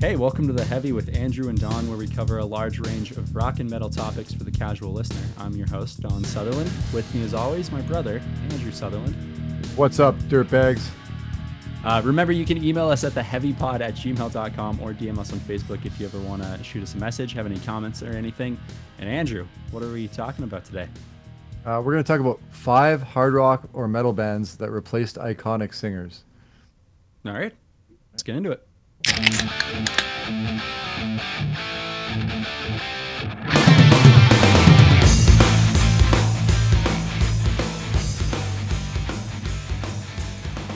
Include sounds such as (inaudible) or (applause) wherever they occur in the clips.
Hey, welcome to The Heavy with Andrew and Don, where we cover a large range of rock and metal topics for the casual listener. I'm your host, Don Sutherland. With me, as always, my brother, Andrew Sutherland. What's up, dirtbags? Uh, remember, you can email us at theheavypod at gmail.com or DM us on Facebook if you ever want to shoot us a message, have any comments or anything. And Andrew, what are we talking about today? Uh, we're going to talk about five hard rock or metal bands that replaced iconic singers. All right, let's get into it.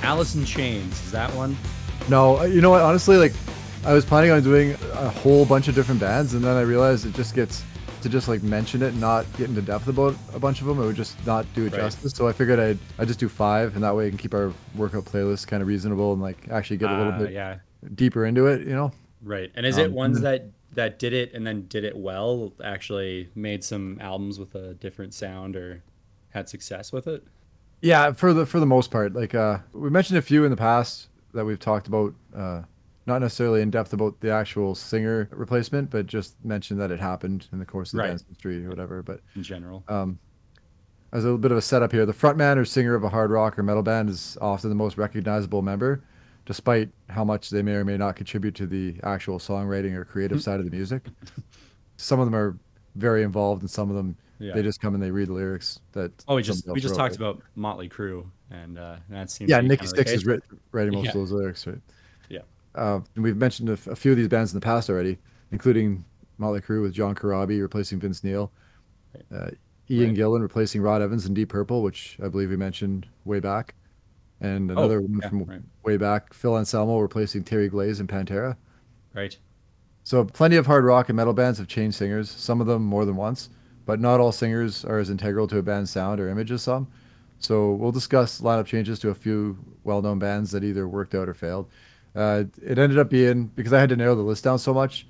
Alice in Chains, is that one? No, uh, you know what? Honestly, like, I was planning on doing a whole bunch of different bands, and then I realized it just gets to just like mention it, and not get into depth about a bunch of them. It would just not do it Right. justice. So I figured I'd I just do five, and that way I can keep our workout playlist kind of reasonable and like actually get a little Ah, bit yeah, deeper into it. You know? Right. And is it Um, ones that that did it and then did it well? Actually made some albums with a different sound or had success with it? Yeah, for the for the most part, like uh, we mentioned a few in the past that we've talked about, uh, not necessarily in depth about the actual singer replacement, but just mentioned that it happened in the course of the Right. band's history or whatever. But In general, um, as a little bit of a setup here, the frontman or singer of a hard rock or metal band is often the most recognizable member, despite how much they may or may not contribute to the actual songwriting or creative side of the music. Some of them are very involved, and some of them Yeah. they just come and they read the lyrics. That oh, we just we just talked about Motley Crue, and uh, that seems yeah, to be Nikki kinda the Sixx case. is writ- writing most Yeah. of those lyrics, right? Yeah. Uh, and we've mentioned a, f- a few of these bands in the past already, including Motley Crue with John Corabi replacing Vince Neil, uh, Ian Right. Gillan replacing Rod Evans in Deep Purple, which I believe we mentioned way back, and another one Oh, yeah, from right. way back, Phil Anselmo replacing Terry Glaze in Pantera. Right. So plenty of hard rock and metal bands have changed singers, some of them more than once, but not all singers are as integral to a band's sound or image as some. So we'll discuss lineup changes to a few well-known bands that either worked out or failed. Uh, it ended up being because I had to narrow the list down so much.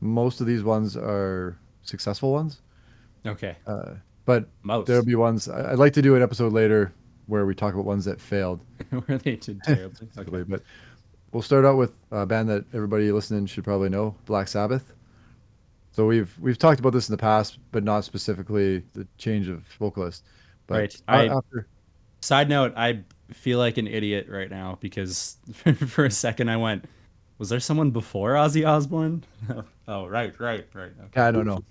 Most of these ones are successful ones, Okay. uh, but Most. there'll be ones I'd like to do an episode later where we talk about ones that failed. (laughs) Where they did terribly. (laughs) Okay. But we'll start out with a band that everybody listening should probably know, Black Sabbath. So we've we've talked about this in the past, but not specifically the change of vocalist. But Right. I- after Side note: I feel like an idiot right now because (laughs) for a second I went, "Was there someone before Ozzy Osbourne?" oh, right, right, right. Okay. I don't know.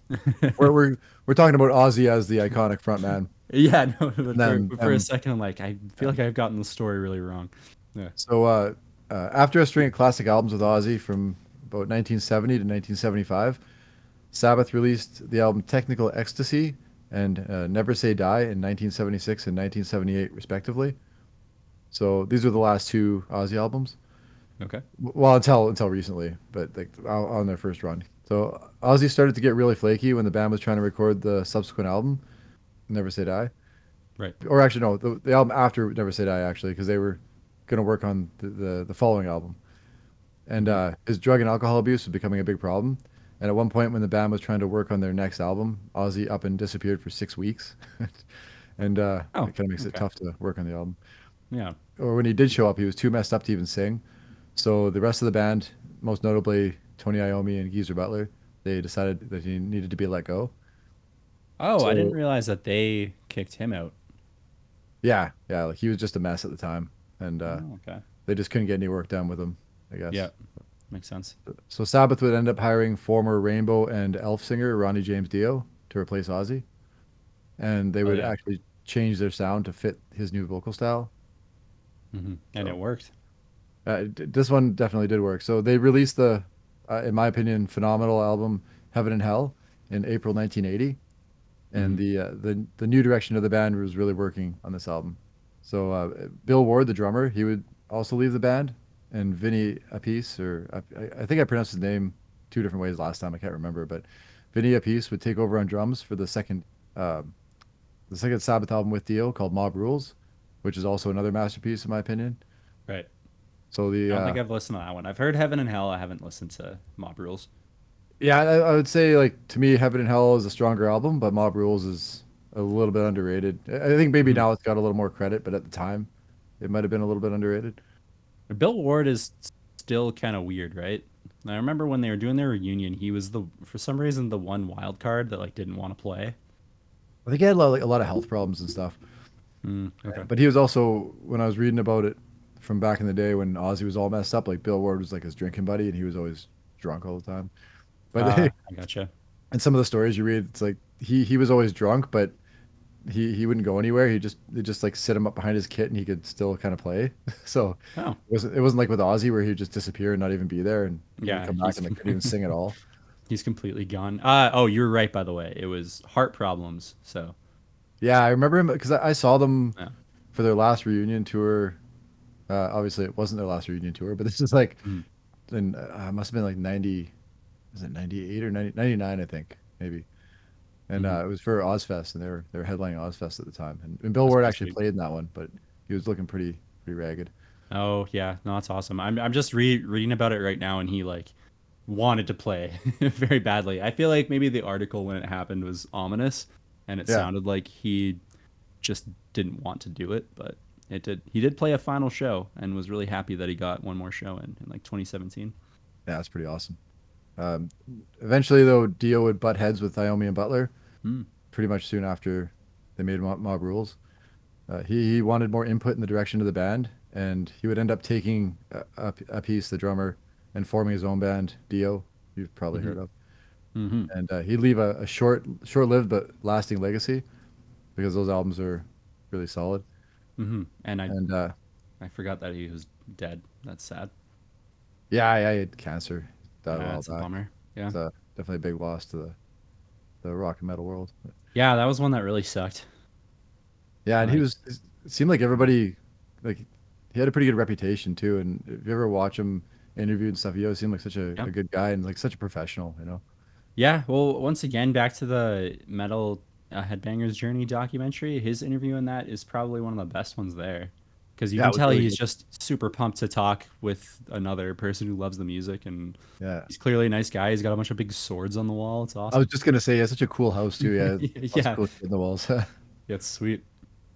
we're, we're we're talking about Ozzy as the iconic frontman. Yeah, (laughs) no. But for, Then, for a um, second, I'm like, I feel like I've gotten the story really wrong. Yeah. So uh, uh, after a string of classic albums with Ozzy from about 1970 to 1975, Sabbath released the album Technical Ecstasy and uh, Never Say Die in 1976 and 1978, respectively. So these were the last two Ozzy albums. Okay. Well, until until recently, but like on their first run. So Ozzy started to get really flaky when the band was trying to record the subsequent album, Never Say Die. Right. Or actually, no, the, the album after Never Say Die, actually, because they were going to work on the, the, the following album. And uh, his drug and alcohol abuse was becoming a big problem. And at one point, when the band was trying to work on their next album, Ozzy up and disappeared for six weeks. (laughs) and uh, Oh, it kind of makes it tough to work on the album Yeah. or when he did show up, he was too messed up to even sing. So the rest of the band, most notably Tony Iommi and Geezer Butler, they decided that he needed to be let go. Oh, I didn't realize that they kicked him out. Yeah, yeah, like he was just a mess at the time, and uh, oh, okay. they just couldn't get any work done with him. I guess. Yeah. Makes sense. So Sabbath would end up hiring former Rainbow and Elf singer Ronnie James Dio to replace Ozzy, and they Oh, would yeah. actually change their sound to fit his new vocal style. hmm And So- it worked. Uh, this one definitely did work. So they released the, uh, in my opinion, phenomenal album "Heaven and Hell" in April 1980, and Mhm. the uh, the the new direction of the band was really working on this album. So uh, Bill Ward, the drummer, he would also leave the band, and Vinny Appice, or I, I think I pronounced his name two different ways last time. I can't remember, but Vinny Appice would take over on drums for the second, um, the second Sabbath album with Dio called Mob Rules, which is also another masterpiece in my opinion. Right. So I the don't uh, think I've listened to that one. I've heard Heaven and Hell. I haven't listened to Mob Rules. Yeah, I, I would say like to me, Heaven and Hell is a stronger album, but Mob Rules is a little bit underrated. I think maybe Mhm. now it's got a little more credit, but at the time, it might have been a little bit underrated. Bill Ward is still kind of weird, right? I remember when they were doing their reunion, he was the for some reason the one wild card that like didn't want to play. I think he had a lot, like, a lot of health problems and stuff. Mm, okay. But he was also when I was reading about it from back in the day when Ozzy was all messed up. Like Bill Ward was like his drinking buddy, and he was always drunk all the time. But Ah, (laughs) I gotcha. and some of the stories you read, it's like he he was always drunk, but he he wouldn't go anywhere. He just they just like sit him up behind his kit, and he could still kind of play. (laughs) so Oh, it wasn't it wasn't like with Ozzy where he would just disappear and not even be there, and Yeah, come back and like couldn't even (laughs) sing at all. he's completely gone. Uh oh, you're right by the way. It was heart problems. So Yeah, I remember him because I, I saw them Yeah. for their last reunion tour. Uh, obviously, it wasn't their last reunion tour, but this is like, Mhm. in, uh, it must have been like 90, is it 98 or 90, 99, I think, maybe. And Mhm. uh, it was for Ozzfest, and they were they were headlining Ozzfest at the time. And, and Bill That's Ward actually played in that one, but he was looking pretty pretty ragged. Oh yeah, no, that's awesome. I'm I'm just re- reading about it right now, and he like wanted to play (laughs) very badly. I feel like maybe the article when it happened was ominous, and it Yeah. sounded like he just didn't want to do it, but it did. He did play a final show, and was really happy that he got one more show in in like 2017. Yeah, that's pretty awesome. Um, eventually, though, Dio would butt heads with Iommi and Butler. Hmm. Pretty much soon after they made Mob, Mob Rules, uh, he, he wanted more input in the direction of the band, and he would end up taking a, a, Appice, the drummer, and forming his own band, Dio. You've probably Mhm. heard of, hmm and uh, he'd leave a, a short, short-lived but lasting legacy, because those albums are really solid. hmm And I And uh, I forgot that he was dead. That's sad. yeah, I, I had cancer. Died a Yeah, that's a bummer. Yeah. It's uh, definitely a big loss to the the rock and metal world. Yeah, that was one that really sucked. Yeah, and he was. It seemed like everybody, like, he had a pretty good reputation too. And if you ever watch him interviewed and stuff, he always seemed like such a, Yeah. a good guy and like such a professional. You know. Yeah, well, once again, back to the Metal uh, Headbangers Journey documentary. His interview in that is probably one of the best ones there, because you Yeah, can tell really he's good. just super pumped to talk with another person who loves the music, and Yeah. he's clearly a nice guy. He's got a bunch of big swords on the wall. It's awesome I was just gonna say, he has such a cool house too. Yeah. (laughs) Yeah. Cool in the walls. (laughs) Yeah, it's sweet.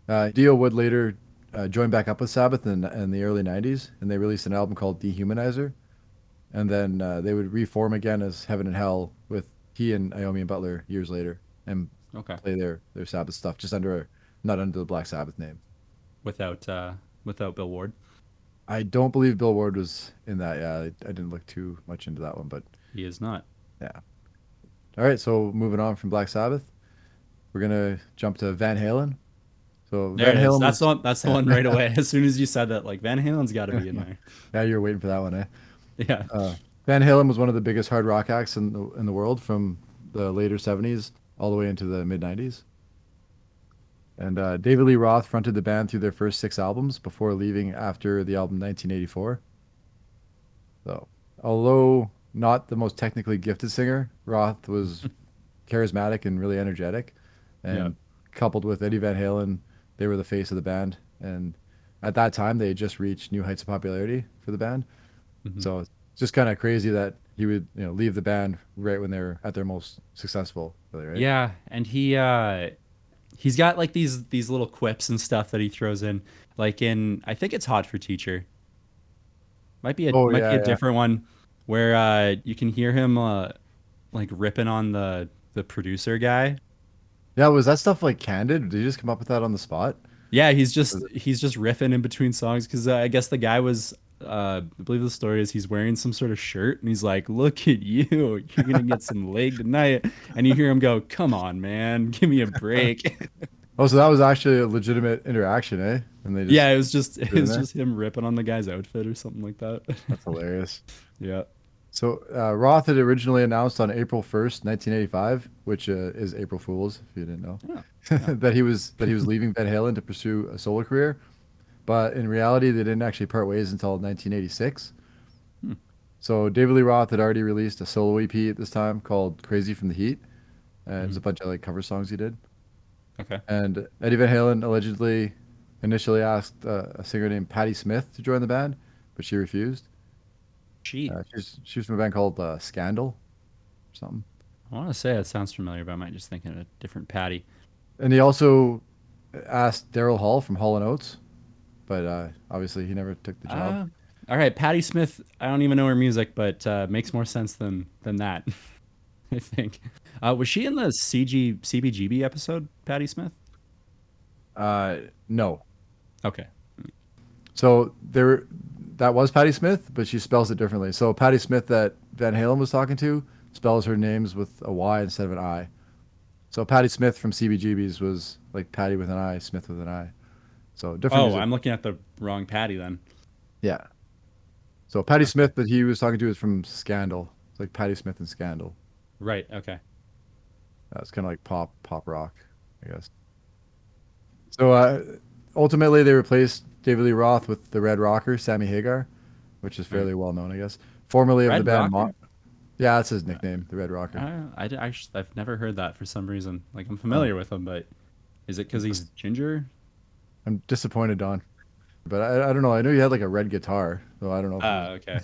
uh, Dio would later uh, join back up with Sabbath in, in the early '90s, and they released an album called Dehumanizer. And then uh, they would reform again as Heaven and Hell with he and Iommi and Butler years later, and Okay, play their their Sabbath stuff just under not under the Black Sabbath name. without uh, without Bill Ward, I don't believe Bill Ward was in that. Yeah, I, I didn't look too much into that one, but he is not. yeah. All right, so moving on from Black Sabbath, we're gonna jump to Van Halen. So There Van. Halen, That's the one. That's the one right away. (laughs) As soon as you said that, like Van Halen's got to be in (laughs) there. yeah, you were waiting for that one, eh? Yeah. Uh, Van Halen was one of the biggest hard rock acts in the in the world from the later '70s all the way into the mid '90s. And uh, David Lee Roth fronted the band through their first six albums before leaving after the album 1984. So, although not the most technically gifted singer, Roth was (laughs) charismatic and really energetic. And Yeah. coupled with Eddie Van Halen, they were the face of the band. And at that time, they had just reached new heights of popularity for the band. Mhm. So it's just kind of crazy that he would, you know, leave the band right when they were at their most successful. Really, right? Yeah, and he uh he's got like these these little quips and stuff that he throws in. Like in I think it's Hot for Teacher. Might be a Oh, might yeah, be a yeah. different one where uh you can hear him uh like ripping on the the producer guy. Yeah. Was that stuff like candid? Did you just come up with that on the spot? Yeah, he's just he's just riffing in between songs cuz uh, I guess the guy was uh I believe the story is he's wearing some sort of shirt and he's like, "Look at you. (laughs) You're going to get some leg tonight." And you hear him go, "Come on, man. Give me a break." (laughs) Oh, so that was actually a legitimate interaction, eh? And they just, yeah, it was just it was just him ripping on the guy's outfit or something like that. that's hilarious. (laughs) yeah. So uh, Roth had originally announced on April 1st, 1985, which uh, is April Fool's, if you didn't know, Yeah. that he was that he was leaving Van Halen to pursue a solo career. But in reality, they didn't actually part ways until 1986. Hmm. So David Lee Roth had already released a solo EP at this time called "Crazy from the Heat." Uh, It was a Mhm. bunch of like cover songs he did. Okay. And Eddie Van Halen allegedly initially asked uh, a singer named Patty Smyth to join the band, but she refused. She. Uh, she's she was from a band called uh, Scandal, or something. I want to say it sounds familiar, but I might just thinking of a different Patty. And he also asked Daryl Hall from Hall and Oates, but uh, obviously he never took the job. Uh, All right, Patty Smith. I don't even know her music, but uh, makes more sense than than that. (laughs) I think. Uh, was she in the CG CBGB episode, Patti Smith? Uh, no. Okay. So there, that was Patti Smith, but she spells it differently. So Patty Smyth that Van Halen was talking to spells her names with a Y instead of an I. So Patti Smith from CBGB's was like Patty with an I, Smith with an I. So different. Oh, music. I'm looking at the wrong Patty then. yeah. So Patty Smyth that he was talking to is from Scandal. It's like Patty Smyth and Scandal. Right. Okay. That's kind of like pop pop rock, I guess. So uh, ultimately, they replaced David Lee Roth with the Red Rocker, Sammy Hagar, which is fairly well known, I guess. Formerly of Red the band. Mo- yeah, that's his nickname, the Red Rocker. Uh, I, I, have never heard that for some reason. Like I'm familiar with him, but is it because he's ginger? I'm disappointed, Don. But I, I don't know. I know you had like a red guitar, so I don't know. Oh, okay.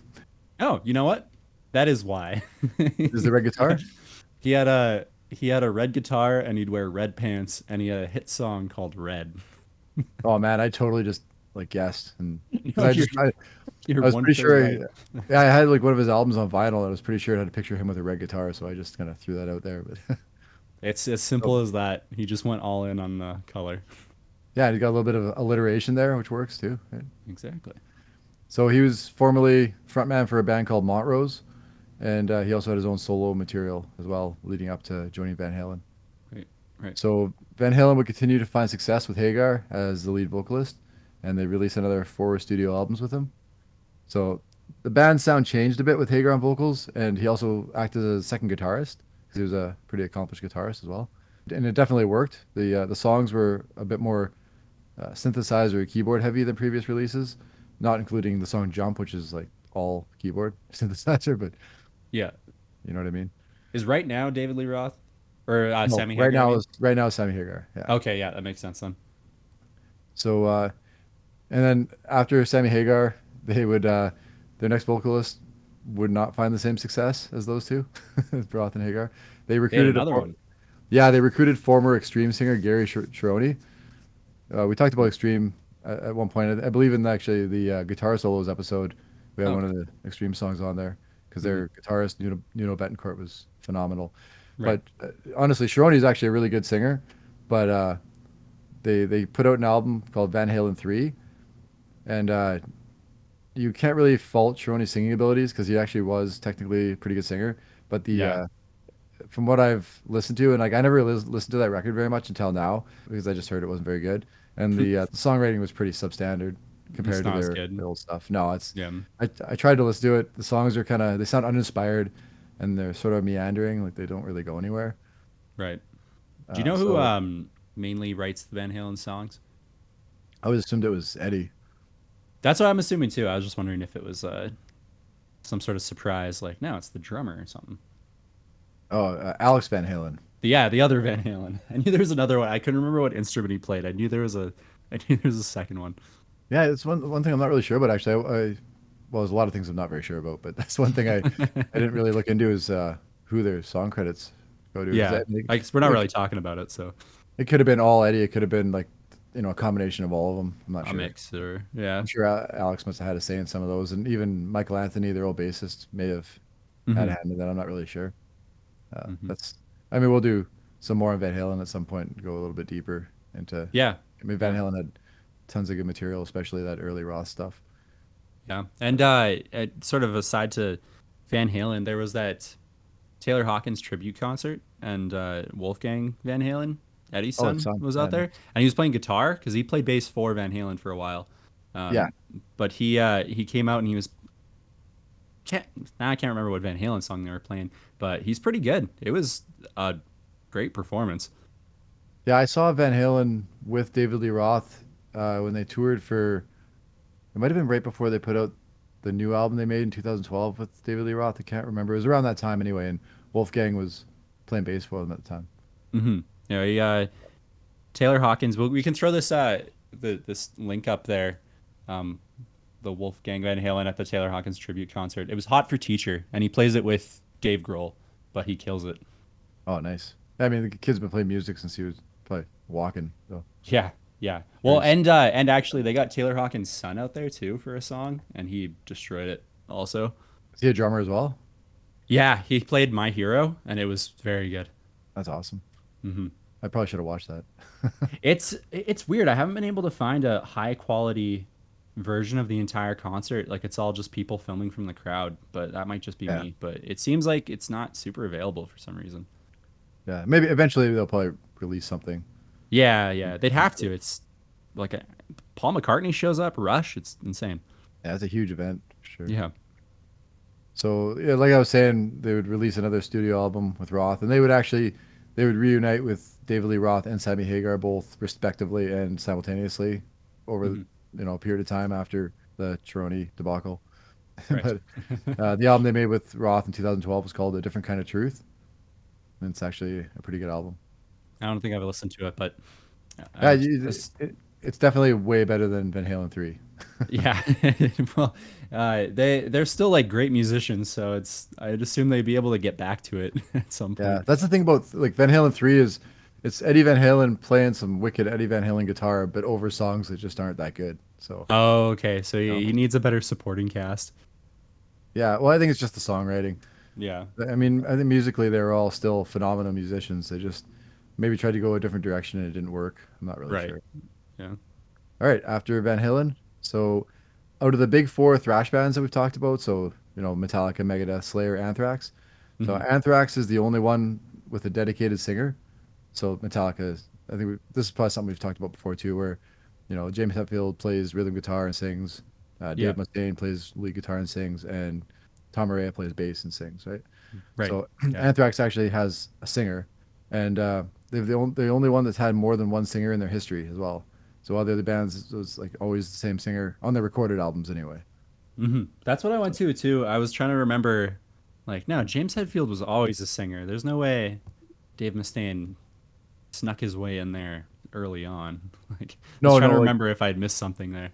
(laughs) oh, you know what? That is why. Is the red guitar. (laughs) he had a he had a red guitar and he'd wear red pants and he had a hit song called Red. (laughs) Oh man, I totally just like guessed, and No, I just I, I was pretty sure. I, yeah, I had like one of his albums on vinyl. and I was pretty sure it had a picture of him with a red guitar, so I just kind of threw that out there. But It's as simple as that. He just went all in on the color. Yeah, he got a little bit of alliteration there, which works too. right? Exactly. So he was formerly frontman for a band called Montrose, and uh, he also had his own solo material as well, leading up to joining Van Halen. Right. Right. So Van Halen would continue to find success with Hagar as the lead vocalist, and they released another four studio albums with him. So the band's sound changed a bit with Hagar on vocals, and he also acted as a second guitarist because he was a pretty accomplished guitarist as well. And it definitely worked. The uh, the songs were a bit more uh, synthesizer keyboard heavy than previous releases, not including the song Jump, which is like all keyboard (laughs) synthesizer, but Yeah. you know what I mean. Is right now David Lee Roth or uh, No, Sammy right Hagar, I now mean? is right now is Sammy Hagar. Yeah. Okay, yeah, that makes sense then. So, uh, and then after Sammy Hagar, they would uh, their next vocalist would not find the same success as those two, (laughs) Roth and Hagar. They They recruited a another for- one. Yeah, they recruited former Extreme singer Gary Sh-. Uh, we talked about Extreme at, at one point. I, I believe in actually the uh, guitar solos episode. We had Oh. one of the Extreme songs on there because their guitarist Nuno, Nuno Bettencourt was phenomenal. Right. But uh, honestly, Cherone is actually a really good singer. But uh, they they put out an album called Van Halen Three, and uh, you can't really fault Cherone's singing abilities because he actually was technically a pretty good singer. But the Yeah. Uh, from what I've listened to, and like I never lis- listened to that record very much until now because I just heard it wasn't very good, and the, (laughs) uh, the songwriting was pretty substandard compared to their, their old stuff. No, it's Yeah. I, I tried to listen to it. The songs are kind of they sound uninspired, and they're sort of meandering, like they don't really go anywhere. Right. Do you Uh, know who so- um mainly writes the Van Halen songs? I always assumed it was Eddie. That's what I'm assuming too. I was just wondering if it was uh some sort of surprise, like no, it's the drummer or something. Oh, uh, Alex Van Halen. Yeah, the other Van Halen. (laughs) I knew there was another one. I couldn't remember what instrument he played. I knew there was a (laughs) I knew there was a second one. Yeah, it's one one thing I'm not really sure about actually. I, I well, there's a lot of things I'm not very sure about, but (laughs) that's one thing I I didn't really look into is uh, who their song credits go to. Yeah, think I we're not really talking about it, so It could have been all Eddie. It could have been like you know a combination of all of them. I'm not a sure. mix or yeah. I'm sure Alex must have had a say in some of those, and even Michael Anthony, their old bassist, may have had Mhm. a hand in that. I'm not really sure. Uh, Mhm. That's. I mean, we'll do some more on Van Halen at some point. Go a little bit deeper into. Yeah, I mean, Van Halen had tons of good material, especially that early Roth stuff. yeah. And uh, sort of aside to Van Halen, there was that Taylor Hawkins tribute concert, and uh, Wolfgang Van Halen, Eddie's Oh, son, his son, was out yeah. there, and he was playing guitar because he played bass for Van Halen for a while. Um, Yeah. But he uh, he came out and he was. Can't, now I can't remember what Van Halen song they were playing, but he's pretty good. It was a great performance. Yeah, I saw Van Halen with David Lee Roth uh, when they toured for. It might have been right before they put out the new album they made in 2012 with David Lee Roth. I can't remember. It was around that time anyway, and Wolfgang was playing bass for them at the time. Mm-hmm. Know, he, uh, Taylor Hawkins. Well, we can throw this uh the this link up there. Um, the Wolfgang Van Halen at the Taylor Hawkins tribute concert. It was hot for teacher, and he plays it with Dave Grohl, but he kills it. Oh, nice. I mean, the kid's been playing music since he was probably walking. So Yeah, Yeah. Well, There's- and uh, and actually, they got Taylor Hawkins' son out there too for a song, and he destroyed it. Also, Is he a drummer as well? yeah, he played My Hero, and it was very good. That's awesome. Mm-hmm. I probably should have watched that. (laughs) It's it's weird. I haven't been able to find a high quality version of the entire concert. Like it's all just people filming from the crowd, but that might just be Yeah. me. But it seems like it's not super available for some reason. Yeah, maybe eventually they'll probably release something. Yeah, yeah, they'd have to. It's like a, Paul McCartney shows up, Rush. It's insane. Yeah, it's a huge event, sure. Yeah. So yeah, like I was saying, they would release another studio album with Roth, and they would actually they would reunite with David Lee Roth and Sammy Hagar both respectively and simultaneously over Mhm. You know a period of time after the Cherone debacle. (laughs) Right. but uh, the album they made with Roth in 2012 was called A Different Kind of Truth, and it's actually a pretty good album. I don't think I've listened to it, but Yeah, I just- it, it's definitely way better than Van Halen three. (laughs) yeah. (laughs) well, uh, they they're still like great musicians, so it's I'd assume they'd be able to get back to it at some point. Yeah, that's the thing about like Van Halen three is it's Eddie Van Halen playing some wicked Eddie Van Halen guitar, but over songs that just aren't that good. So Oh, okay. So he, No. he needs a better supporting cast. yeah, well, I think it's just the songwriting. Yeah. I mean, I think musically they're all still phenomenal musicians. They just maybe tried to go a different direction and it didn't work. I'm not really Right. sure. Yeah. All right, after Van Halen, so out of the big four thrash bands that we've talked about, so you know Metallica, Megadeth, Slayer, Anthrax. So Mhm. Anthrax is the only one with a dedicated singer. So Metallica, I think we, this is probably something we've talked about before too, where you know James Hetfield plays rhythm guitar and sings, uh, Dave Yeah. Mustaine plays lead guitar and sings, and Tom Araya plays bass and sings. Right. Right. So (clears throat) Yeah. Anthrax actually has a singer, and uh, they're the only, the only one that's had more than one singer in their history as well. So all the other bands it was like always the same singer on their recorded albums anyway. hmm That's what I went to too. I was trying to remember, like, no, James Hetfield was always a singer. There's no way Dave Mustaine snuck his way in there early on. (laughs) Like, No, was trying no, to like- remember if I'd missed something there.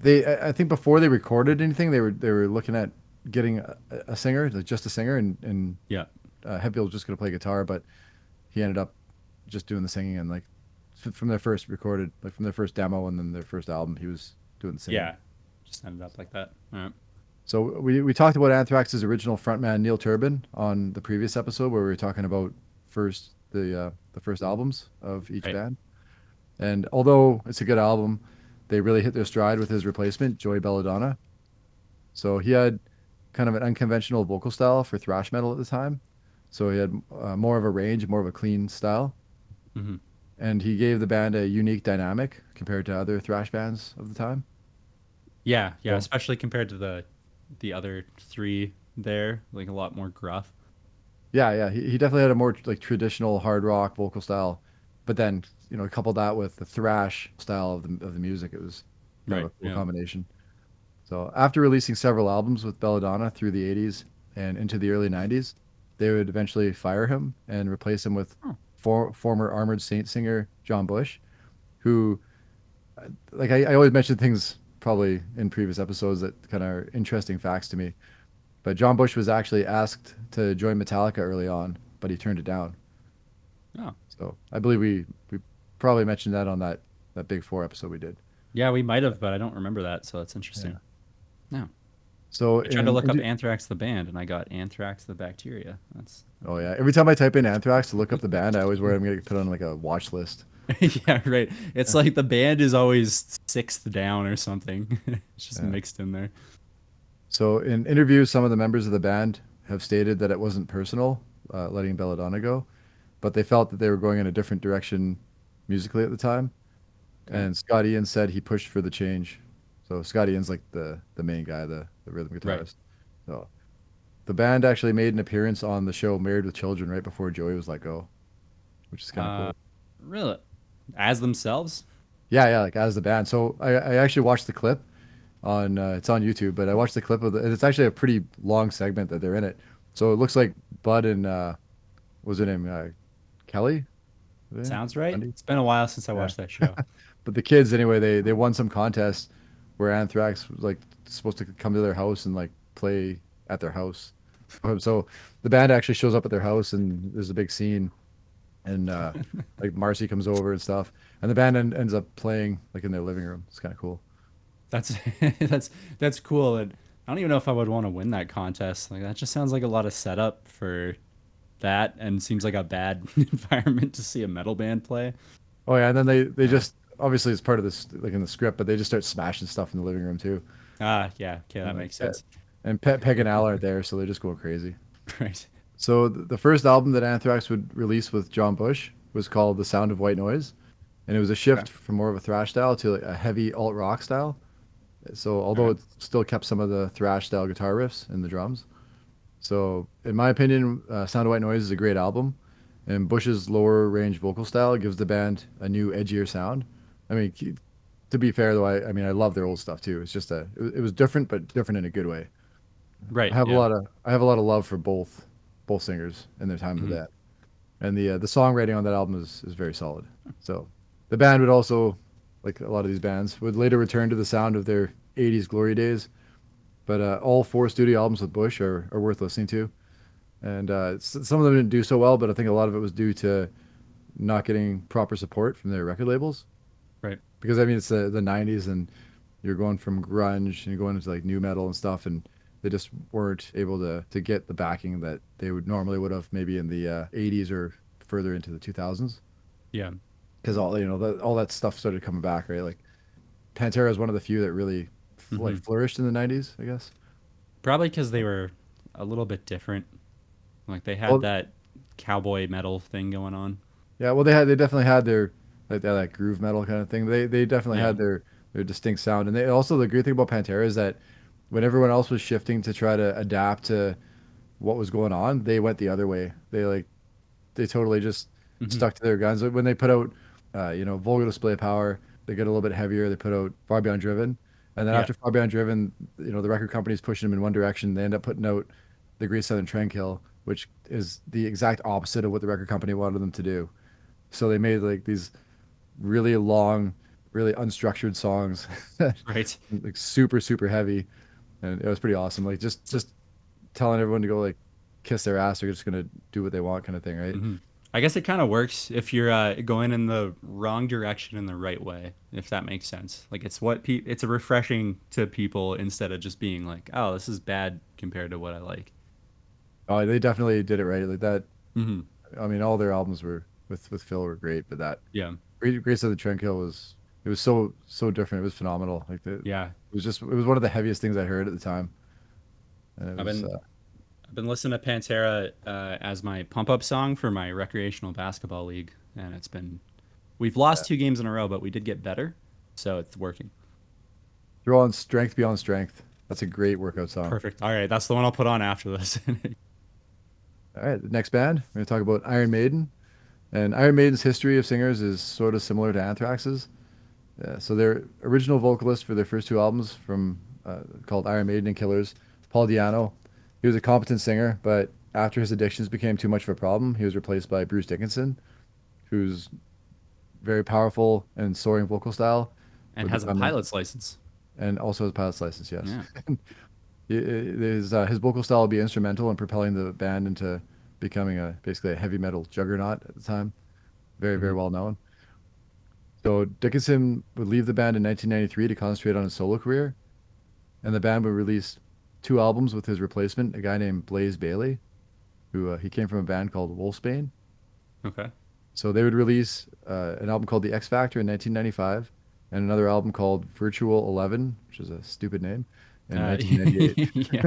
They I think before they recorded anything, they were they were looking at getting a, a singer, like just a singer, and and Yeah. uh, was just gonna play guitar, but he ended up just doing the singing and like from their first recorded, like from their first demo and then their first album, he was doing the singing. Yeah. Just ended up like that. All right. So we, we talked about Anthrax's original frontman Neil Turbin on the previous episode where we were talking about first the uh, the first albums of each Right. band. And although it's a good album, they really hit their stride with his replacement, Joey Belladonna. So he had kind of an unconventional vocal style for thrash metal at the time. So he had uh, more of a range, more of a clean style. Mhm. And he gave the band a unique dynamic compared to other thrash bands of the time. Yeah. Yeah. So- Especially compared to the the other three there, like a lot more gruff. Yeah, yeah, he, he definitely had a more like traditional hard rock vocal style, but then you know couple that with the thrash style of the of the music, it was Right, a cool yeah. combination. So after releasing several albums with Belladonna through the '80s and into the early '90s, they would eventually fire him and replace him with Oh. for, former Armored Saint singer John Bush, who, like I, I always mention things probably in previous episodes that kind of are interesting facts to me. But John Bush was actually asked to join Metallica early on, but he turned it down. Oh. So I believe we we probably mentioned that on that that Big Four episode we did. Yeah, we might have, but I don't remember that, so that's interesting. No. So I tried to look up Anthrax the band, and I got Anthrax the bacteria. That's Oh yeah, every time I type in Anthrax to look up the band, I always worry I'm gonna get put on like a watch list. (laughs) yeah, right. It's like the band is always sixth down or something. (laughs) it's just Yeah. mixed in there. So in interviews, some of the members of the band have stated that it wasn't personal, uh, letting Belladonna go, but they felt that they were going in a different direction musically at the time. Okay. And Scott Ian said he pushed for the change. So Scott Ian's like the the main guy, the the rhythm guitarist. Right. So the band actually made an appearance on the show Married with Children right before Joey was let go, which is kind of Uh, cool. Really? As themselves? Yeah, yeah, like as the band. So I, I actually watched the clip on uh, it's on YouTube, but I watched the clip of the it's actually a pretty long segment that they're in it. So it looks like Bud and uh what was her name? Uh, Kelly? Sounds right. Bundy? It's been a while since I Yeah. watched that show. (laughs) But the kids anyway, they they won some contest where Anthrax was like supposed to come to their house and like play at their house. (laughs) So the band actually shows up at their house and there's a big scene and uh, (laughs) like Marcy comes over and stuff, and the band en- ends up playing like in their living room. It's kind of cool. That's (laughs) that's that's cool. And I don't even know if I would want to win that contest. Like that just sounds like a lot of setup for that, and seems like a bad (laughs) environment to see a metal band play. Oh yeah, and then they they just obviously it's part of this like in the script, but they just start smashing stuff in the living room too. Ah, yeah, okay, that makes Pe- sense. And Pe- Peg and (laughs) Al aren't there, so they're just going crazy. Right. So the first album that Anthrax would release with John Bush was called The Sound of White Noise, and it was a shift from more of a thrash style to like a heavy alt rock style. So although it still kept some of the thrash style guitar riffs and the drums. So in my opinion, uh, Sound of White Noise is a great album, and Bush's lower range vocal style gives the band a new edgier sound. I mean, to be fair though, I, I mean I love their old stuff too. It's just a it, was- different, but different in a good way. Right. I have yeah. a lot of I have a lot of love for both both singers and their time Mhm. with that. And the uh, the songwriting on that album is, is very solid. So the band would also, like a lot of these bands, would later return to the sound of their '80s glory days. But uh, all four studio albums with Bush are, are worth listening to. And uh, some of them didn't do so well, but I think a lot of it was due to not getting proper support from their record labels. Right. Because I mean, it's the the '90s, and you're going from grunge and you're going into like new metal and stuff, and they just weren't able to to get the backing that they would normally would have maybe in the uh, '80s or further into the 2000s. Yeah. Because all you know, the, all that stuff started coming back, right? Like Pantera is one of the few that really f- like flourished in the '90s, I guess. Probably because they were a little bit different. Like they had Well- that cowboy metal thing going on. Yeah, well, they had they definitely had their like that, that groove metal kind of thing. They they definitely Yeah. had their their distinct sound, and they also the great thing about Pantera is that when everyone else was shifting to try to adapt to what was going on, they went the other way. They like they totally just Mhm. stuck to their guns. When they put out, uh, you know, Vulgar Display of Power, they get a little bit heavier. They put out Far Beyond Driven, and then Yeah. after Far Beyond Driven, you know, the record company's pushing them in one direction. They end up putting out the Great Southern Trendkill, which is the exact opposite of what the record company wanted them to do. So they made like these really long, really unstructured songs, (laughs) Right. like super super heavy, and it was pretty awesome. Like just just telling everyone to go like kiss their ass. They're just gonna do what they want, kind of thing, right? Mhm. I guess it kind of works if you're uh, going in the wrong direction in the right way, if that makes sense. Like it's what pe- it's a refreshing to people instead of just being like, oh, this is bad compared to what I like. Oh, they definitely did it right. Like that. hmm I mean, all their albums were with with Phil were great, but that Yeah. Great Grace of the Trendkill was it was so so different. It was phenomenal. Like the, yeah, it was just it was one of the heaviest things I heard at the time. And it I've was, been uh, I've been listening to Pantera uh, as my pump up song for my recreational basketball league, and it's been we've lost two games in a row, but we did get better, so it's working. They're on Strength Beyond Strength. That's a great workout song. Perfect. All right, that's the one I'll put on after this. (laughs) All right, the next band, we're going to talk about Iron Maiden. And Iron Maiden's history of singers is sort of similar to Anthrax's. Uh, so their original vocalist for their first two albums from uh, called Iron Maiden and Killers, Paul Di'Anno, he was a competent singer, but after his addictions became too much of a problem, he was replaced by Bruce Dickinson, who's very powerful and soaring vocal style, and has a pilot's license. and also has a pilot's license. Yes. Yeah. (laughs) His uh, his vocal style will be instrumental in propelling the band into becoming a basically a heavy metal juggernaut at the time. Very very Mhm. well known. So Dickinson would leave the band in 1993 to concentrate on his solo career, and the band would release two albums with his replacement, a guy named Blaze Bayley, who uh, he came from a band called Wolfsbane. Okay. So they would release uh, an album called The X Factor in 1995, and another album called Virtual Eleven, which is a stupid name, in Uh, (laughs) 1998. (laughs) yeah.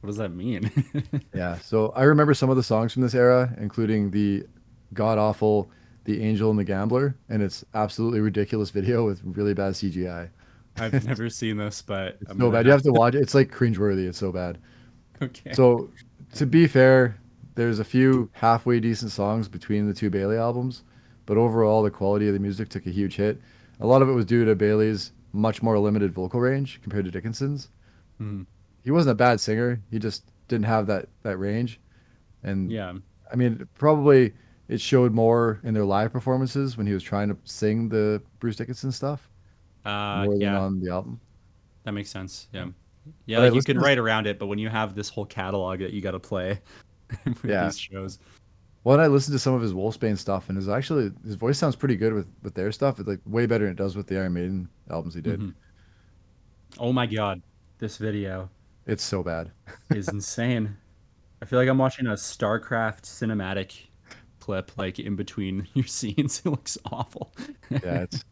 What does that mean? (laughs) Yeah, so I remember some of the songs from this era, including the god awful "The Angel and the Gambler," and it's absolutely ridiculous video with really bad CGI. I've (laughs) never seen this, but It's I'm so bad. You have to watch it. It's like cringeworthy. It's so bad. (laughs) Okay. So, to be fair, there's a few halfway decent songs between the two Bayley albums, but overall the quality of the music took a huge hit. A lot of it was due to Bayley's much more limited vocal range compared to Dickinson's. Mhm. He wasn't a bad singer. He just didn't have that that range. And Yeah. I mean, probably it showed more in their live performances when he was trying to sing the Bruce Dickinson stuff Uh, more than yeah. on the album. That makes sense. Yeah. Yeah, like you can write around it, but when you have this whole catalog that you got to play (laughs) for Yeah. these shows, Well, I listened to some of his Wolfsbane stuff, and his actually his voice sounds pretty good with with their stuff. It's like way better than it does with the Iron Maiden albums he did. Mhm. Oh my god, this video It's so bad. is (laughs) insane. I feel like I'm watching a StarCraft cinematic clip, like in between (laughs) your scenes. It looks awful. Yeah, it's.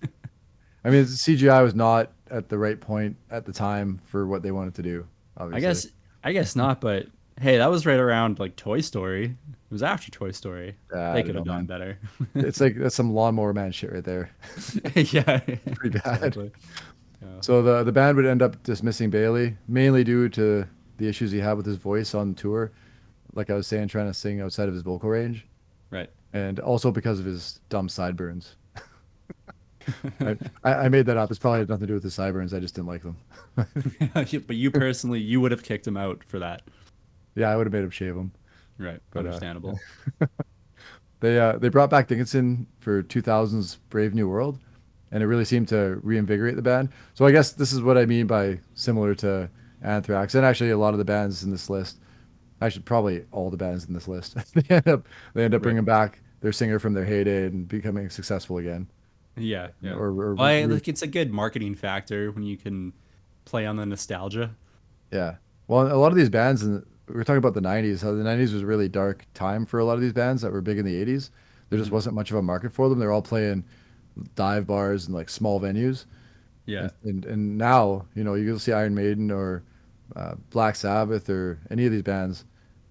I mean, CGI was not at the right point at the time for what they wanted to do. Obviously, I guess I guess not, but hey, that was right around like Toy Story. It was after Toy Story. I they could have done man. better. (laughs) it's like that's some lawnmower man shit right there. (laughs) yeah. (laughs) Pretty bad. Exactly. Yeah. So the the band would end up dismissing Bayley mainly due to the issues he had with his voice on tour. Like I was saying, trying to sing outside of his vocal range, Right. and also because of his dumb sideburns. I, I made that up. It's probably had nothing to do with the sideburns. I just didn't like them. (laughs) but you personally, you would have kicked him out for that. Yeah, I would have made him shave them. Right. But, uh, Understandable. (laughs) They uh, they brought back Dickinson for 2000's Brave New World, and it really seemed to reinvigorate the band. So I guess this is what I mean by similar to Anthrax, and actually a lot of the bands in this list, actually probably all the bands in this list, (laughs) they end up they end up Right. bringing back their singer from their heyday and becoming successful again. Yeah. Yeah. Or, or Well, I, like it's a good marketing factor when you can play on the nostalgia. yeah. Well, a lot of these bands, and we are talking about the 90s, how the 90s was a really dark time for a lot of these bands that were big in the 80s. There just Mhm. wasn't much of a market for them. They're all playing dive bars and like small venues. Yeah. And and now, you know, you'll see Iron Maiden or uh, Black Sabbath or any of these bands,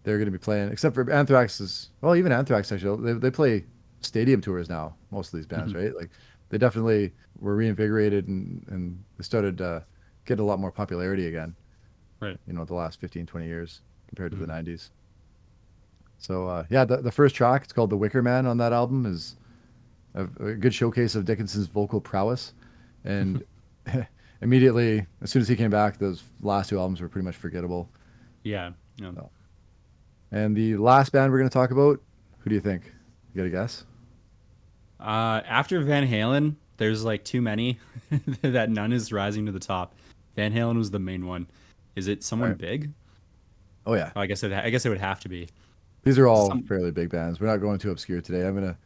they're going to be playing, except for Anthrax is, well, even Anthrax actually, they, they play stadium tours now, most of these bands, Mhm. right? Like they definitely were reinvigorated and, and they started uh, getting a lot more popularity again, Right. you know, the last 15, 20 years compared to Mhm. the 90s. So, uh, yeah, the, the first track, it's called The Wicker Man on that album, is a, a good showcase of Dickinson's vocal prowess. And (laughs) immediately, as soon as he came back, those last two albums were pretty much forgettable. Yeah. Yeah. No. And the last band we're going to talk about, who do you think? You got a guess? Uh, after Van Halen, there's like too many (laughs) that none is rising to the top. Van Halen was the main one. Is it someone Right. big? Oh, yeah. Oh, I guess it. I guess it would have to be. These are all Some- fairly big bands. We're not going too obscure today. I'm to,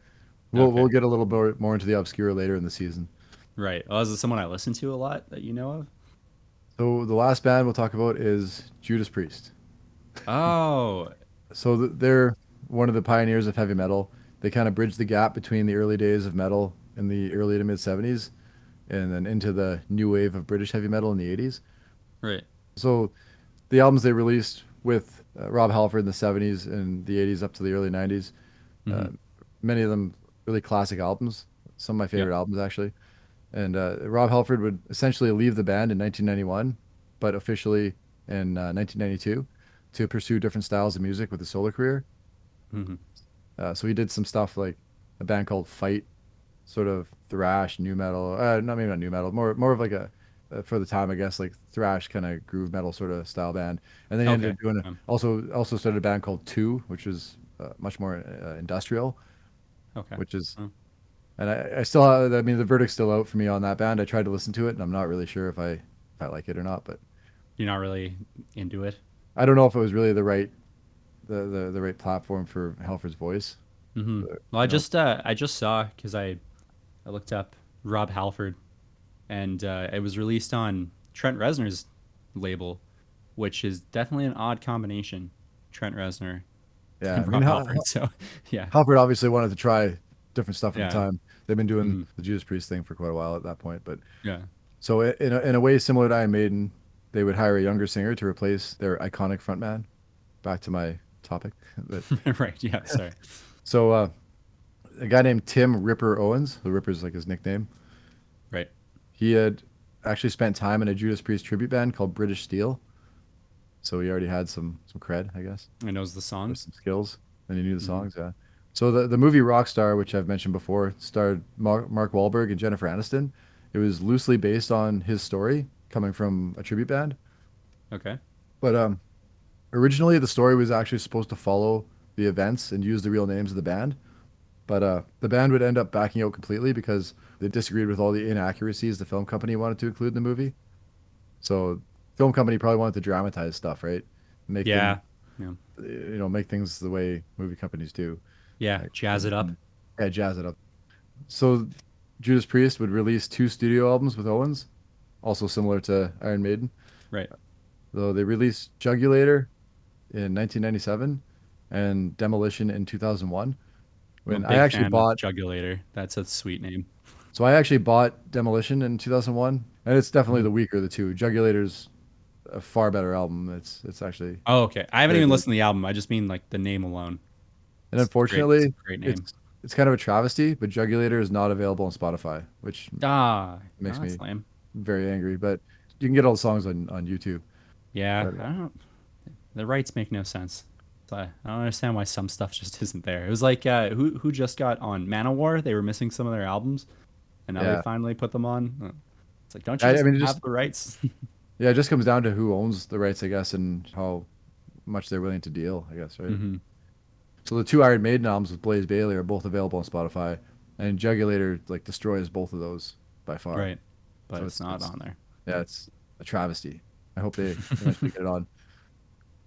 we'll, Okay. we'll get a little bit more into the obscure later in the season. Right. Oh, is it someone I listen to a lot that you know of? So the last band we'll talk about is Judas Priest. Oh, (laughs) So they're one of the pioneers of heavy metal. They kind of bridged the gap between the early days of metal in the early to mid 70s and then into the new wave of British heavy metal in the 80s. right. So the albums they released with uh, Rob Halford in the 70s and the 80s up to the early 90s, uh, Mhm. many of them really classic albums, some of my favorite albums actually. And uh, Rob Halford would essentially leave the band in 1991, but officially in uh, 1992 to pursue different styles of music with his solo career. hmm Uh, so he did some stuff like a band called Fight, sort of thrash, new metal. Uh, not maybe not new metal, more more of like a uh, for the time I guess like thrash kind of groove metal sort of style band. And then he ended up doing a, also also started a band called Two, which was uh, much more uh, industrial, Okay. which is. Oh. And I, I still have, I mean the verdict's still out for me on that band. I tried to listen to it and I'm not really sure if I if I like it or not, but You're not really into it. I don't know if it was really the right the the, the right platform for Halford's voice. hmm But, Well, I know. just uh, I just saw because I I looked up Rob Halford, and uh, it was released on Trent Reznor's label, which is definitely an odd combination. Trent Reznor Yeah, and I mean, Rob Hal- Halford. (laughs) So yeah, Halford obviously wanted to try different stuff at Yeah. the time. They've been doing Mhm. the Judas Priest thing for quite a while at that point. But yeah, so in a, in a way similar to Iron Maiden, they would hire a younger singer to replace their iconic frontman. Back to my topic. But, (laughs) right. Yeah, sorry. (laughs) so uh, a guy named Tim Ripper Owens, the Ripper's like his nickname. Right. He had actually spent time in a Judas Priest tribute band called British Steel. So he already had some some cred, I guess. I knows the songs. some skills, and he knew the Mhm. songs. Yeah. So the the movie Rockstar, which I've mentioned before, starred Mark, Mark Wahlberg and Jennifer Aniston. It was loosely based on his story, coming from a tribute band. Okay. But um, originally the story was actually supposed to follow the events and use the real names of the band. But uh, the band would end up backing out completely because they disagreed with all the inaccuracies the film company wanted to include in the movie. So, film company probably wanted to dramatize stuff, right? Make them- Yeah. Yeah. you know make things the way movie companies do Yeah, jazz it up. Yeah, jazz it up. So Judas Priest would release two studio albums with Owens, also similar to Iron Maiden. Right. So they released Jugulator in 1997 and Demolition in 2001. When I actually bought, Jugulator. That's a sweet name. so I actually bought Demolition in 2001, and it's definitely the weaker of the two. Jugulator's a far better album. It's it's actually, Oh, okay. I haven't even good. listened to the album. I just mean like the name alone. and It's great- unfortunately, it's a great name. it's it's kind of a travesty. But Jugulator is not available on Spotify, which Ah, Makes makes me- lame. very angry. But you can get all the songs on on YouTube. Yeah, But- I don't. The rights make no sense. So I I don't understand why some stuff just (laughs) isn't there. It was like uh, who who just got on Manowar? They were missing some of their albums, and now Yeah. they finally put them on. Uh, It's like don't you I- I mean, have just- the rights? (laughs) Yeah, it just comes down to who owns the rights, I guess, and how much they're willing to deal, I guess, right? hmm So the two Iron Maiden albums with Blaze Bayley are both available on Spotify, and Jugulator like destroys both of those by far. Right, but So it's, it's- not it's- on there. Yeah, it's a travesty. I hope they eventually get it on. (laughs)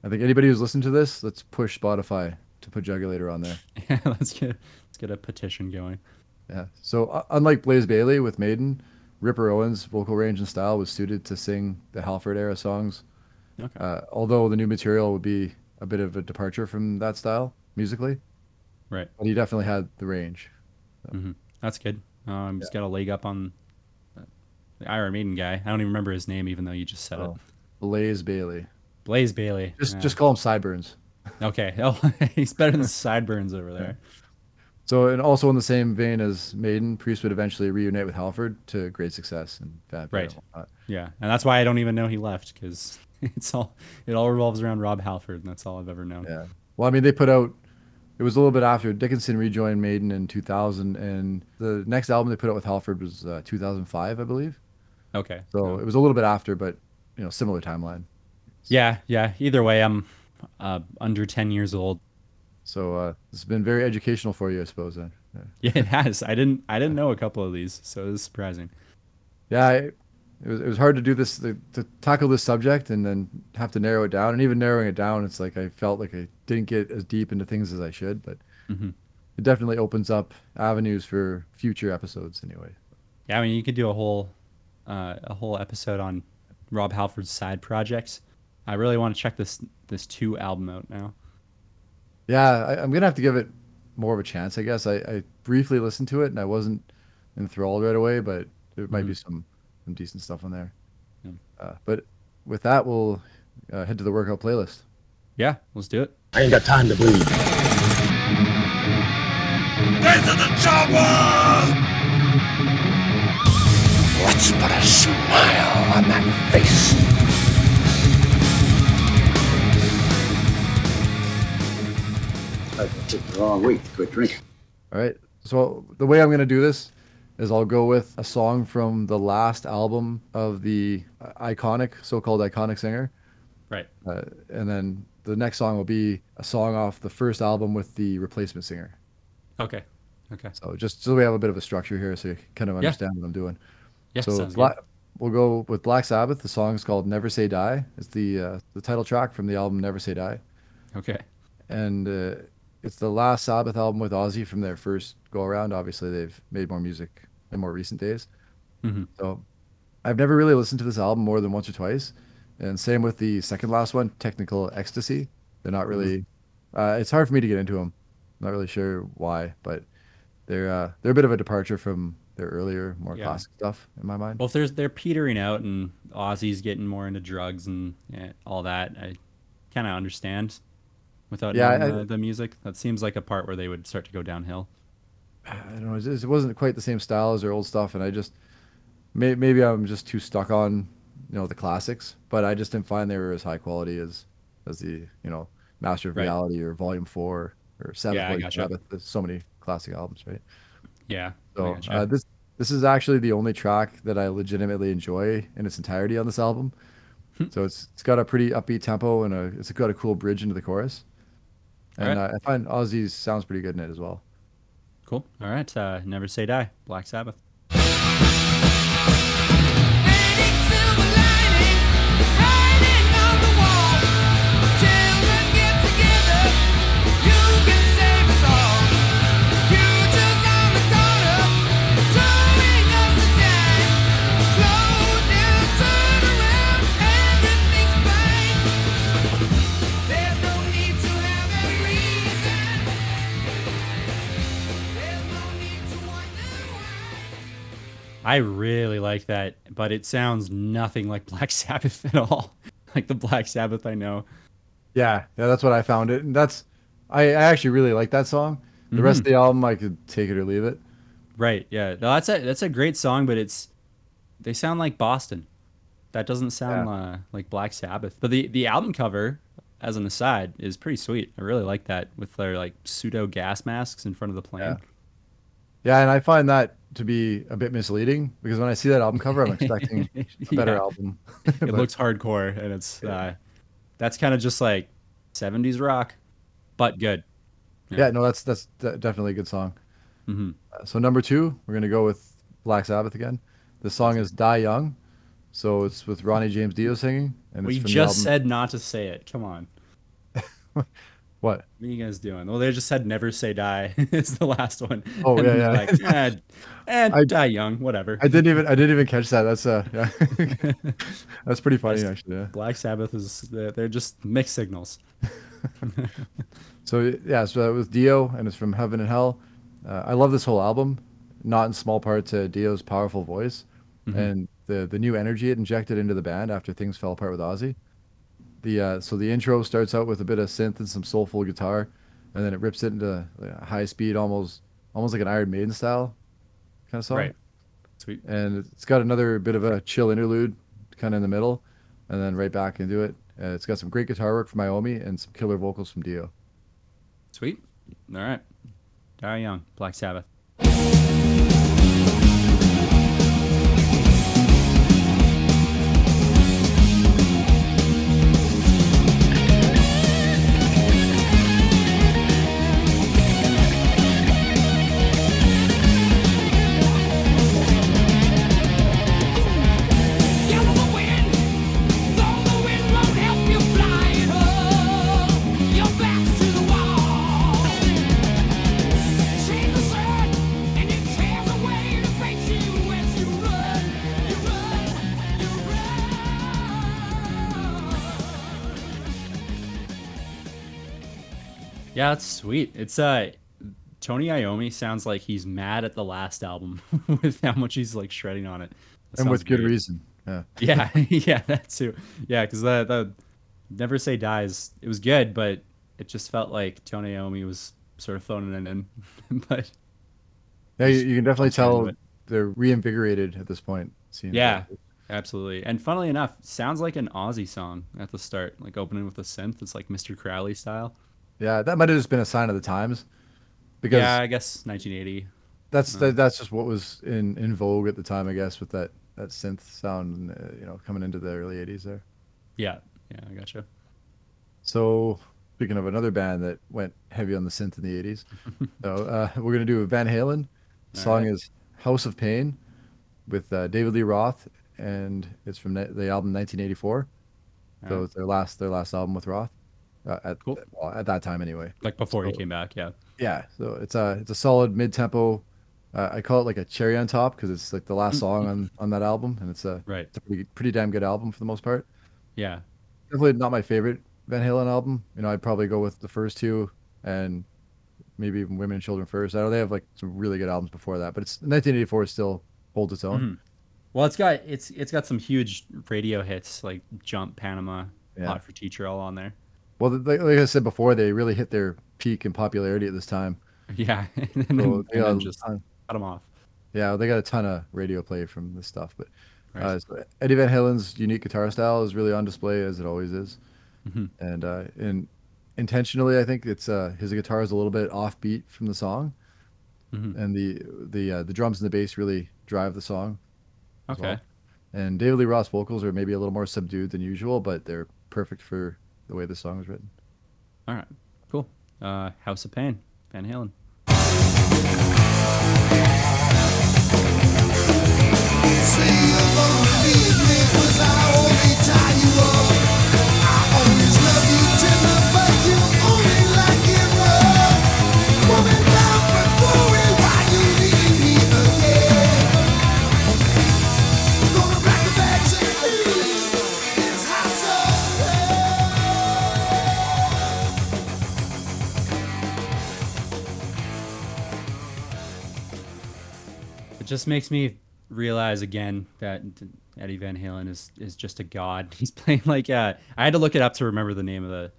I think anybody who's listened to this, let's push Spotify to put Jugulator on there. (laughs) Yeah, let's get let's get a petition going. Yeah. So uh, unlike Blaze Bayley with Maiden, Ripper Owens' vocal range and style was suited to sing the Halford era songs. Okay. Uh, although the new material would be a bit of a departure from that style musically, right. but he definitely had the range. hmm That's good. Um, he's got a leg up on uh, the Iron Maiden guy. I don't even remember his name, even though you just said Oh, it. Blaze Bayley. Blaze Bayley. Just Yeah. just call him Sideburns. (laughs) okay. Oh, (laughs) he's better than Sideburns over there. So and also in the same vein as Maiden, Priest would eventually reunite with Halford to great success and fanfare Right. and. Yeah, and that's why I don't even know he left because (laughs) it's all it all revolves around Rob Halford, and that's all I've ever known. Yeah. Well, I mean, they put out. It was a little bit after Dickinson rejoined Maiden in 2000, and the next album they put out with Halford was uh, 2005, I believe. Okay. So it was a little bit after, but you know, similar timeline. Yeah, yeah. Either way, I'm uh, under ten years old. So uh, this has been very educational for you, I suppose. Then. Yeah. (laughs) Yeah, it has. I didn't I didn't know a couple of these, so it was surprising. Yeah, I, it was it was hard to do this to, to tackle this subject and then have to narrow it down. And even narrowing it down, it's like I felt like I didn't get as deep into things as I should, but hmm it definitely opens up avenues for future episodes anyway. Yeah, I mean, you could do a whole uh, a whole episode on Rob Halford's side projects. I really want to check this this two album out now. Yeah, I, I'm gonna have to give it more of a chance, I guess. I, I briefly listened to it and I wasn't enthralled right away, but there might be some some decent stuff on there. Yeah. Uh, but with that, we'll uh, head to the workout playlist. Yeah, let's do it. I ain't got time to bleed. Get to the chopper! Let's put a smile on that face. I picked the wrong week to quit drinking. All right. So the way I'm gonna do this is I'll go with a song from the last album of the uh, iconic, so-called iconic singer, Right. uh, and then the next song will be a song off the first album with the replacement singer. Okay. Okay. So just so we have a bit of a structure here, so you kind of Yeah. understand what I'm doing. Yeah. so sounds Bla- good. we'll go with Black Sabbath. The song is called "Never Say Die." It's the uh, the title track from the album "Never Say Die," Okay. and uh, it's the last Sabbath album with Ozzy from their first go around. Obviously, they've made more music in more recent days. Mhm. So I've never really listened to this album more than once or twice, and same with the second last one, "Technical Ecstasy." They're not really. Uh, it's hard for me to get into them. Not really sure why, but they're uh, they're a bit of a departure from their earlier, more Yeah. classic stuff in my mind. Well, if there's they're petering out and Ozzy's getting more into drugs and yeah, all that, I kind of understand. Without Yeah, I- the, the music, that seems like a part where they would start to go downhill. I don't know. It, just, it wasn't quite the same style as their old stuff, and I just may, maybe I'm just too stuck on you know the classics, but I just didn't find they were as high quality as as the you know Master of Right. Reality or Volume Four or Sabbath. Yeah, gotcha. Sabbath. There's so many classic albums, right? Yeah. So uh, this this is actually the only track that I legitimately enjoy in its entirety on this album. Hmm. so it's it's got a pretty upbeat tempo and a it's got a cool bridge into the chorus, and Alright. uh, I find Ozzy's sounds pretty good in it as well. cool. All right. Uh, Never say die. Black Sabbath. I really like that, but it sounds nothing like Black (laughs) Sabbath at all. like the Black Sabbath I know. Yeah, yeah, that's what I found it, and that's I, I actually really like that song. The rest of the album, I could take it or leave it. Right. Yeah. No, that's a that's a great song, but it's they sound like Boston. That doesn't sound Yeah. uh, like Black Sabbath. But the the album cover, as an aside, is pretty sweet. I really like that with their like pseudo gas masks in front of the plane. Yeah. Yeah, and I find that to be a bit misleading because when I see that album cover, I'm expecting (laughs) a better Yeah. album. It (laughs) But- looks hardcore, and it's uh, that's kind of just like '70s rock, but good. yeah, no, that's that's de- definitely a good song. Mhm. Uh, so number two, we're gonna go with Black Sabbath again. The song is "Die Young," so it's with Ronnie James Dio singing, and We it's from the just said not to say it. Come on. (laughs) what? What are you guys doing? Well, they just said never say die (laughs) is the last one. Oh, And yeah, yeah. Like, eh, and (laughs) I- die young, whatever. I didn't even I didn't even catch that. That's uh, yeah. (laughs) that's pretty funny actually. Yeah. Black Sabbath is they're just mixed signals. So yeah, so it was Dio, and it's from Heaven and Hell. Uh, I love this whole album, not in small part to Dio's powerful voice and the the new energy it injected into the band after things fell apart with Ozzy. The uh, so the intro starts out with a bit of synth and some soulful guitar, and then it rips it into high speed, almost almost like an Iron Maiden style kind of song. Right. Sweet. And it's got another bit of a chill interlude, kind of in the middle, and then right back into it. Uh, it's got some great guitar work from Iommi and some killer vocals from Dio. Sweet. All right. Die young. Black Sabbath. Yeah, it's sweet. It's uh Tony Iommi sounds like he's mad at the last album (laughs) with how much he's like shredding on it. That and with good great. reason. Yeah. (laughs) Yeah, (laughs) yeah, that too. Yeah, because the the Never Say Dies, it was good, but it just felt like Tony Iommi was sort of phoning it in. but Yeah, you, you can definitely I'm fine with tell they're reinvigorated at this point. yeah, absolutely. And funnily enough, sounds like an Ozzy song at the start, like opening with a synth. It's like Mr. Crowley style. Yeah, that might have just been a sign of the times, because yeah, I guess 1980. that's that, that's just what was in in vogue at the time, I guess, with that that synth sound, uh, you know, coming into the early '80s there. Yeah, yeah, I gotcha. So speaking of another band that went heavy on the synth in the '80s, (laughs) so uh, we're gonna do Van Halen. The All song right. is "House of Pain" with uh, David Lee Roth, and it's from the the album 1984. So Alright. it's their last their last album with Roth. Uh, at Cool. well, at that time anyway. Like before he came back, yeah. Yeah, so it's a it's a solid mid tempo. Uh, I call it like a cherry on top because it's like the last song on on that album, and it's a Right. it's a pretty pretty damn good album for the most part. Yeah. Definitely not my favorite Van Halen album. You know, I'd probably go with the first two and maybe even Women and Children first. I don't know they have like some really good albums before that, but it's 1984 still holds its own. Mhm. Well, it's got it's it's got some huge radio hits like Jump, Panama, Yeah. Hot for Teacher all on there. Well, like, like I said before, they really hit their peak in popularity at this time. (laughs) Yeah, (laughs) and then, So they got just ton- cut them off. Yeah, they got a ton of radio play from this stuff, but Right. uh, so Eddie Van Halen's unique guitar style is really on display as it always is, Mhm. and uh, and intentionally, I think it's uh, his guitar is a little bit offbeat from the song, Mhm. and the the uh, the drums and the bass really drive the song. Okay. well. And David Lee Roth's vocals are maybe a little more subdued than usual, but they're perfect for the way the song is written. All right. Cool. Uh, House of Pain, Van Halen. It just makes me realize again that Eddie Van Halen is is just a god. (laughs) He's playing like uh, I had to look it up to remember the name of the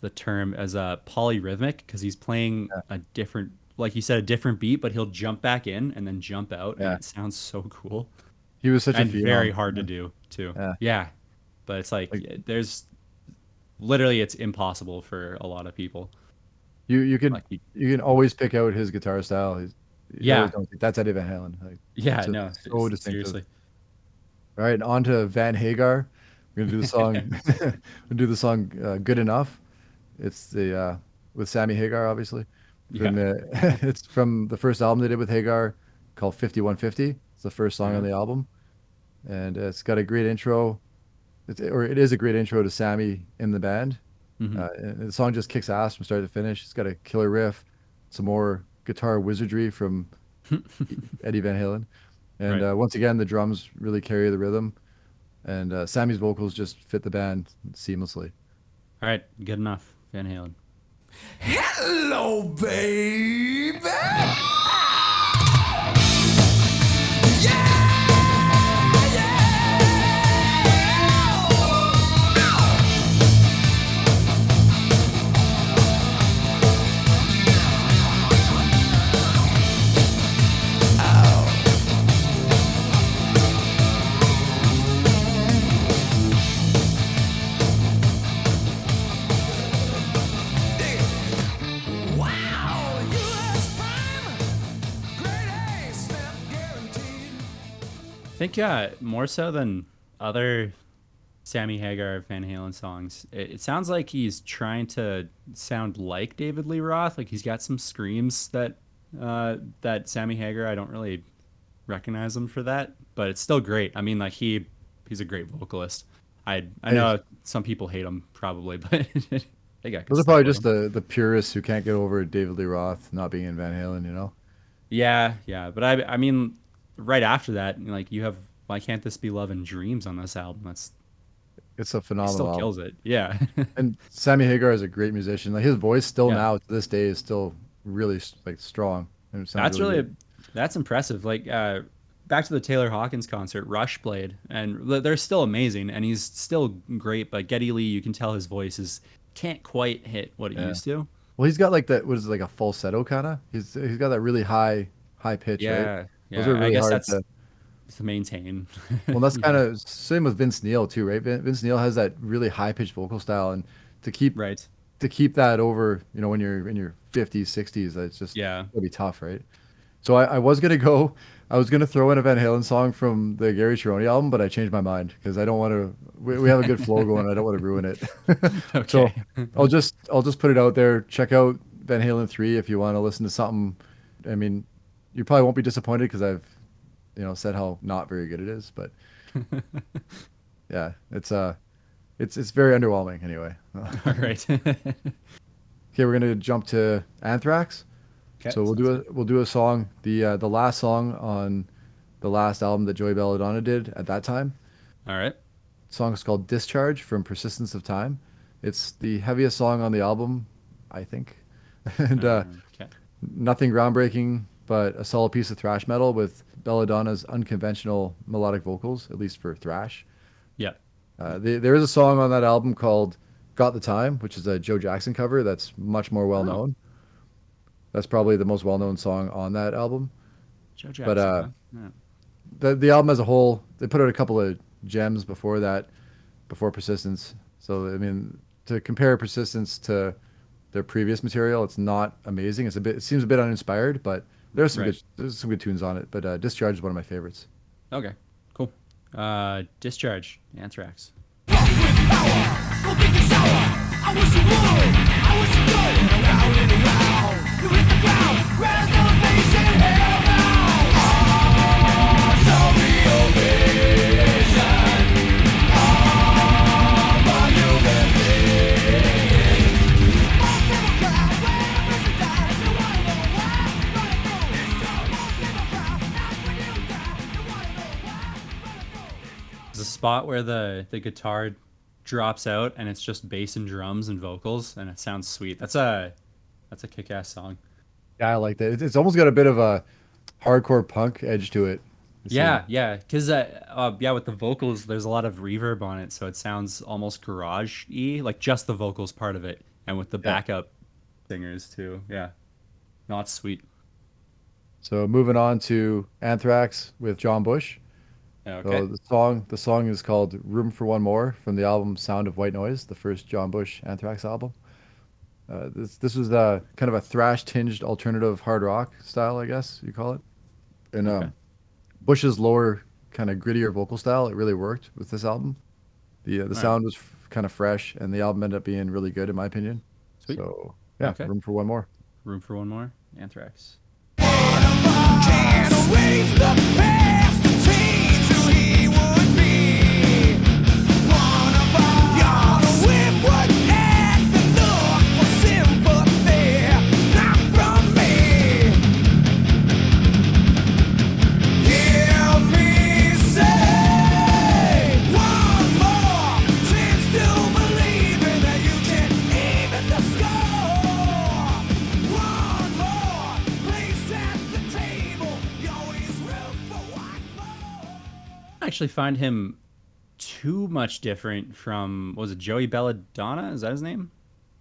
the term as a polyrhythmic because he's playing a different, like you said, a different beat, but he'll jump back in and then jump out, Yeah. and it sounds so cool He was such and a phenom. very hard to do too. Yeah. Yeah, but it's like, there's literally it's impossible for a lot of people. You you can Like, you- you can always pick out his guitar style. He's, Yeah. that's Eddie Van Halen. Like, Yeah, a- no, so distinctive. seriously. All right, on to Van Hagar. We're gonna do the (laughs) song. (laughs) we're do the song uh, "Good Enough." It's the uh, with Sammy Hagar, obviously. From the, (laughs) it's from the first album they did with Hagar, called "5150." It's the first song on the album, and uh, it's got a great intro. It's, or it is a great intro to Sammy in the band. Mhm. Uh, and the song just kicks ass from start to finish. It's got a killer riff, some more guitar wizardry from (laughs) Eddie Van Halen, and Right. uh, once again the drums really carry the rhythm, and uh, Sammy's vocals just fit the band seamlessly. All right, good enough, Van Halen. Hello, baby. Think uh, more so than other Sammy Hagar Van Halen songs, it, it sounds like he's trying to sound like David Lee Roth. Like he's got some screams that uh, that Sammy Hagar. I don't really recognize him for that, but it's still great. I mean, like he he's a great vocalist. I I know some people hate him probably, (laughs) but they got Those are probably just him. the the purists who can't get over David Lee Roth not being in Van Halen. You know, yeah yeah. But I I mean, right after that, like you have why can't this be Love and Dreams on this album? That's it's a he phenomenal. still album. kills it. Yeah. (laughs) And Sammy Hagar is a great musician. Like his voice still Yeah. now to this day is still really like strong. and that's really good. that's impressive like uh back to the taylor hawkins concert rush played and they're still amazing and he's still great but Geddy Lee you can tell his voice is can't quite hit what it Yeah. used to well. He's got like that. What is it, like a falsetto kind of? He's he's got that really high high pitch. yeah right? Yeah Those are i guess hard that's to- to maintain (laughs) Well, that's kind of same with Vince Neil too, right? Vince Neil has that really high pitched vocal style, and to keep right to keep that over, you know, when you're in your 50s, 60s, it's just Yeah. it'll be tough, right? So I, I was gonna go, I was gonna throw in a Van Halen song from the Gary Cherone album, but I changed my mind because I don't want to. We, we have a good flow going. I don't want to ruin it. (laughs) (laughs) so Okay. I'll just I'll just put it out there. Check out Van Halen three if you want to listen to something. I mean, you probably won't be disappointed because I've, you know, said how not very good it is, but (laughs) yeah, it's uh, it's it's very underwhelming anyway. (laughs) all right (laughs) Okay, we're gonna jump to Anthrax. Okay, so we'll do a we'll do a song the uh, the last song on the last album that Joey Belladonna did at that time. all right The song is called Discharge from Persistence of Time. It's the heaviest song on the album, I think, and uh, okay nothing groundbreaking, but a solid piece of thrash metal with Belladonna's unconventional melodic vocals, at least for thrash. yeah Uh, the, there is a song on that album called "Got the Time," which is a Joe Jackson cover. That's much more well known. That's probably the most well known song on that album. joe jackson But, uh? Yeah. The the album as a whole, they put out a couple of gems before that, before Persistence. So I mean, to compare Persistence to their previous material, it's not amazing. It's a bit. It seems a bit uninspired, but there's some Right. good there's some good tunes on it. But uh, Discharge is one of my favorites. okay cool uh discharge anthrax spot where the the guitar drops out and it's just bass and drums and vocals and it sounds sweet. That's a that's a kick-ass song. Yeah, I like that. It's, it's almost got a bit of a hardcore punk edge to it. Yeah, yeah, because uh, uh, yeah, with the vocals, there's a lot of reverb on it, so it sounds almost garage-y, like just the vocals part of it, and with the backup singers too. Yeah, not sweet. So moving on to Anthrax with John Bush. Yeah, So the song the song is called "Room for One More" from the album "Sound of White Noise," the first John Bush Anthrax album. Uh, this this was uh, kind of a thrash tinged alternative hard rock style, I guess you call it. And um, Bush's lower kind of grittier vocal style, it really worked with this album. The uh, the Right. sound was f- kind of fresh, and the album ended up being really good in my opinion. Sweet. So yeah, Okay. room for one more. room for one more. Anthrax. Actually find him too much different from was it Joey Belladonna? Is that his name?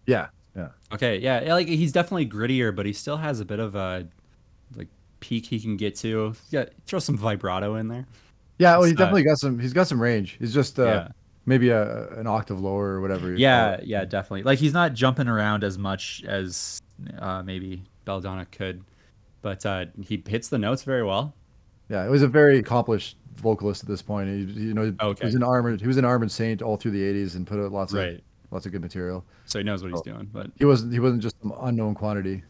Yeah, yeah. Okay, yeah, like he's definitely grittier, but he still has a bit of a like peak he can get to. Yeah, throw some vibrato in there. Yeah, well, he's It's, uh, definitely got some. He's got some range. He's just uh, Yeah. maybe a an octave lower or whatever. Yeah, yeah, definitely. Like he's not jumping around as much as uh, maybe Belladonna could, but uh, he hits the notes very well. yeah. It was a very accomplished vocalist at this point. He, you know, Okay. he was an armored. He was an armored saint all through the '80s and put out lots of lots of good material. So he knows what he's Oh. doing, but He wasn't. He wasn't just some unknown quantity.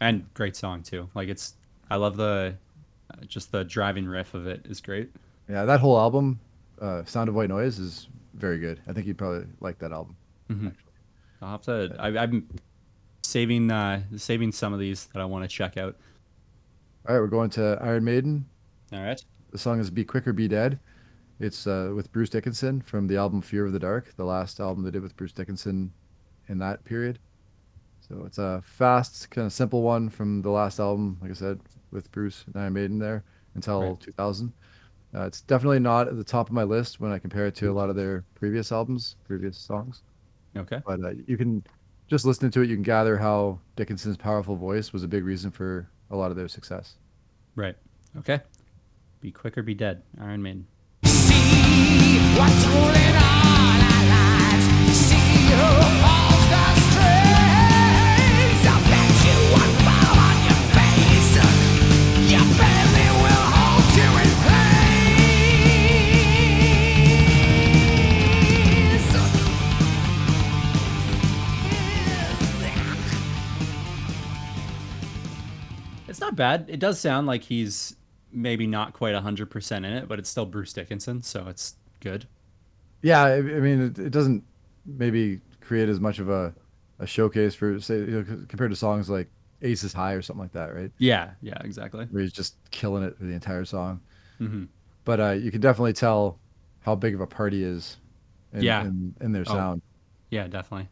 and great song too. Like it's, I love the, uh, just the driving riff of it is great. Yeah, that whole album, uh, "Sound of White Noise," is very good. I think you'd probably like that album. I'll have to. I, I'm saving, uh, saving some of these that I want to check out. All right, we're going to Iron Maiden. All right. The song is "Be Quick or Be Dead." It's uh, with Bruce Dickinson from the album "Fear of the Dark," the last album they did with Bruce Dickinson in that period. So it's a fast, kind of simple one from the last album, like I said, with Bruce and Iron Maiden there until Right. 2000. Uh, it's definitely not at the top of my list when I compare it to a lot of their previous albums, previous songs. Okay. But uh, you can just listening to it, you can gather how Dickinson's powerful voice was a big reason for a lot of their success. Right. Okay. Be quick or be dead. Iron Maiden. See what's ruling all our lives. See who pulls the strings. I'll bet you fall on your face. Will hold you in place. It's not bad. It does sound like he's maybe not quite 100% in it, but it's still Bruce Dickinson, so it's good. Yeah, I, I mean, it, it doesn't maybe create as much of a, a showcase for say you know, compared to songs like Aces High or something like that, right? Yeah, yeah, exactly. Where he's just killing it for the entire song. Mhm. But uh, you can definitely tell how big of a party is in, Yeah. in, in their Oh. sound. Yeah, definitely.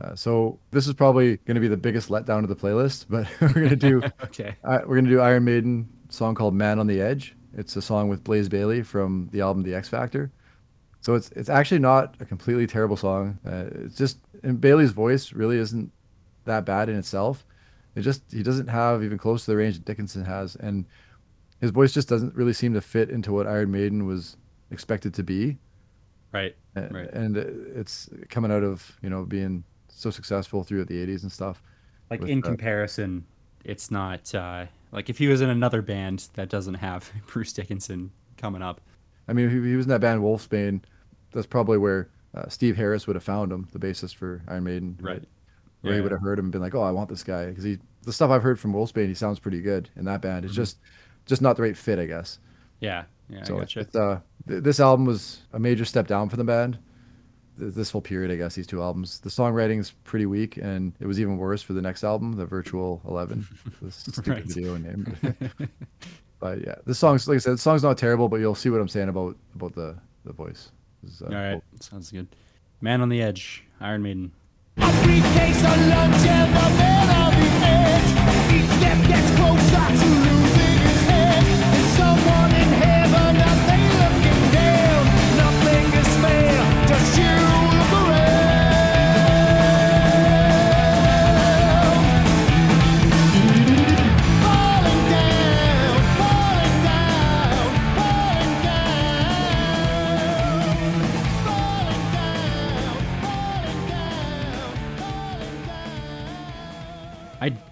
Uh, so this is probably going to be the biggest letdown of the playlist, but (laughs) we're going to do (laughs) Okay. uh, we're going to do Iron Maiden song called "Man on the Edge." It's a song with Blaze Bayley from the album The X Factor. So it's it's actually not a completely terrible song. Uh, it's just and Bayley's voice really isn't that bad in itself. It just he doesn't have even close to the range that Dickinson has, and his voice just doesn't really seem to fit into what Iron Maiden was expected to be. Right. A- Right. And it's coming out of you know being so successful throughout the '80s and stuff. Like in comparison, it's not uh like if he was in another band that doesn't have (laughs) Bruce Dickinson coming up. I mean, if he was in that band Wolfsbane. That's probably where uh, Steve Harris would have found him, the bassist for Iron Maiden. Right. Where he would have heard him and been like, "Oh, I want this guy," because he the stuff I've heard from Wolfsbane, he sounds pretty good in that band. It's Mm-hmm. just just not the right fit, I guess. Yeah. Yeah, so I gotcha. it's, uh, th- this album was a major step down for the band. Th- This whole period, I guess, these two albums. The songwriting is pretty weak, and it was even worse for the next album, the Virtual Eleven, (laughs) the stupid Right. video name. (laughs) but yeah, the song's like I said, the song's not terrible, but you'll see what I'm saying about about the the voice. It's, uh, All right. Sounds good. Man on the Edge, Iron Maiden. A briefcase, a lunch, and the man on the edge. Each step gets closer to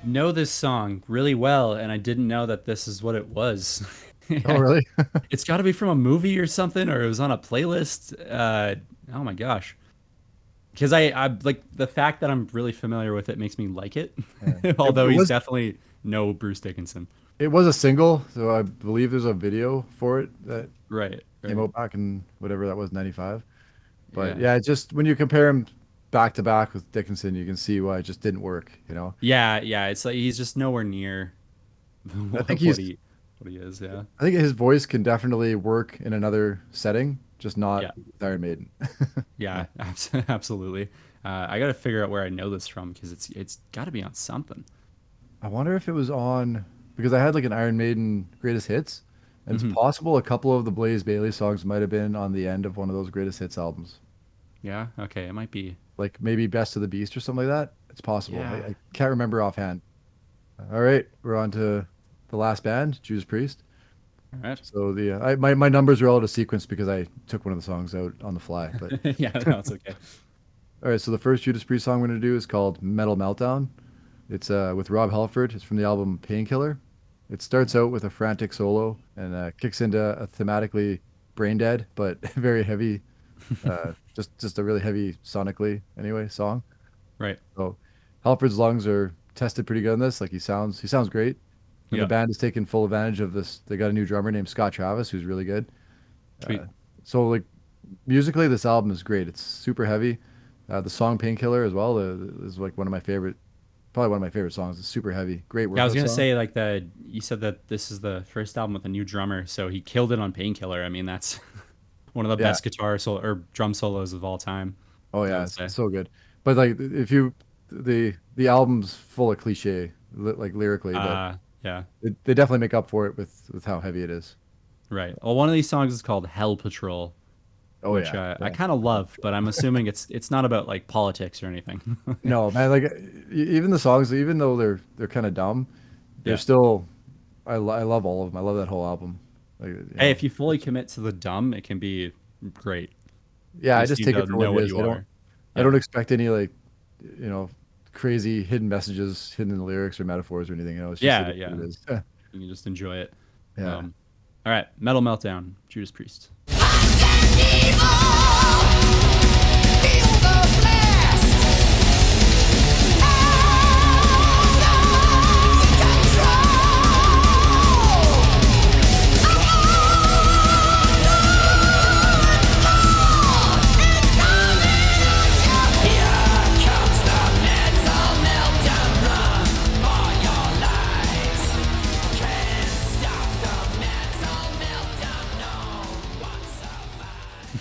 know this song really well, and I didn't know that this is what it was. (laughs) Oh, really? (laughs) it's got to be from a movie or something, or it was on a playlist. Uh, oh my gosh. Because I, I like the fact that I'm really familiar with it makes me like it, (laughs) although It he's definitely no Bruce Dickinson. it was a single, so I believe there's a video for it that Right. came right. out back in whatever that was, 95. But Yeah. yeah, just when you compare him back to back with Dickinson, you can see why it just didn't work, you know? Yeah, yeah. It's like he's just nowhere near. (laughs) what, think what he's- he, what he is. Yeah. I think his voice can definitely work in another setting, just not Yeah. Iron Maiden. (laughs) Yeah. (laughs) Absolutely. Uh, I got to figure out where I know this from because it's it's got to be on something. I wonder if it was on because I had like an Iron Maiden greatest hits, and Mm-hmm. it's possible a couple of the Blaze Bayley songs might have been on the end of one of those greatest hits albums, Yeah. Okay. It might be. Like maybe Best of the Beast or something like that. It's possible. Yeah. I, I can't remember offhand. All right, we're on to the last band, Judas Priest. All right. So the uh, I, my my numbers are all out of sequence because I took one of the songs out on the fly. But (laughs) yeah. No, it's okay. (laughs) all right, so the first Judas Priest song we're gonna do is called Metal Meltdown. It's uh, with Rob Halford. It's from the album Painkiller. It starts out with a frantic solo and uh, kicks into a thematically brain dead but (laughs) very heavy, uh, just just a really heavy sonically anyway song. Right. So Halford's lungs are tested pretty good on this. Like he sounds he sounds great. And Yeah. the band has taken full advantage of this. They got a new drummer named Scott Travis who's really good. Sweet. Uh, so like musically this album is great. It's super heavy. Uh, the song Painkiller as well uh, is like one of my favorite probably one of my favorite songs. It's super heavy. Great work. Yeah, I was gonna say like the you said that this is the first album with a new drummer, so he killed it on Painkiller. I mean, that's one of the Yeah. best guitar solo or drum solos of all time. Oh yeah, it's, so good. But like if you the the album's full of cliche li- like lyrically, but Uh, yeah, it, they definitely make up for it with with how heavy it is. right. Well, one of these songs is called Hell Patrol, Oh which yeah. uh, I yeah. kind of love, but I'm assuming it's it's not about like politics or anything. (laughs) No, man, like even the songs, even though they're they're kind of dumb, they're Yeah. still. I, lo- I love all of them. I love that whole album. Like, you hey, if you fully commit to the dumb, it can be great. yeah, I just just take it for what what it is. you I don't, are. I don't expect any like, you know, crazy hidden messages hidden in the lyrics or metaphors or anything. You know, it's just Yeah, like, yeah. It is. You can just enjoy it. yeah. Um, all right, Metal Meltdown, Judas Priest.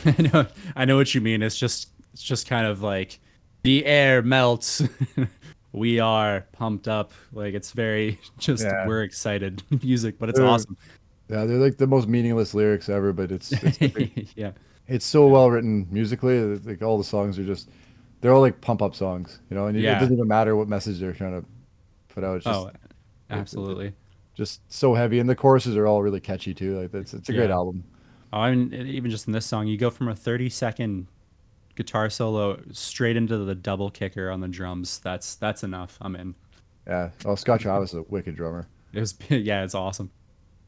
(laughs) I know, I know what you mean. It's just, it's just kind of like the air melts. (laughs) we are pumped up. Like it's very (laughs) just Yeah. we're excited music, but it's Uh, awesome. yeah, they're like the most meaningless lyrics ever, but it's it's, yeah, it's so well written musically. Like all the songs are just, they're all like pump up songs, you know. And it- Yeah. it doesn't even matter what message they're trying to put out. It's just oh, absolutely. just so heavy, and the choruses are all really catchy too. Like it's it's a great album. Oh, I mean, even just in this song, you go from a 30 second guitar solo straight into the double kicker on the drums. That's that's enough. I'm in. Yeah. Oh, Scott Travis is a wicked drummer. It was (laughs) yeah, it's awesome.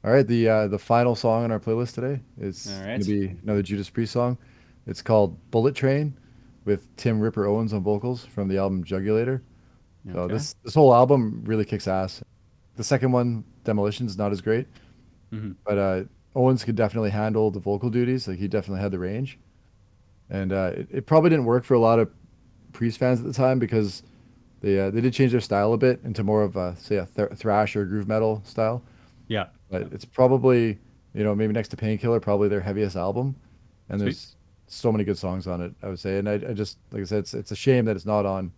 All right, the uh, the final song on our playlist today is All going to be another Judas Priest song. It's called "Bullet Train" with Tim Ripper Owens on vocals from the album Jugulator. So this this whole album really kicks ass. The second one, Demolition, is not as great, Mhm. but uh, Owens could definitely handle the vocal duties. Like he definitely had the range, and uh, it, it probably didn't work for a lot of Priest fans at the time because they uh, they did change their style a bit into more of a say a th- thrash or groove metal style Yeah. but it's probably you know maybe next to Painkiller, probably their heaviest album, and Sweet. there's so many good songs on it. I would say, and I, I just like I said, it's it's a shame that it's not on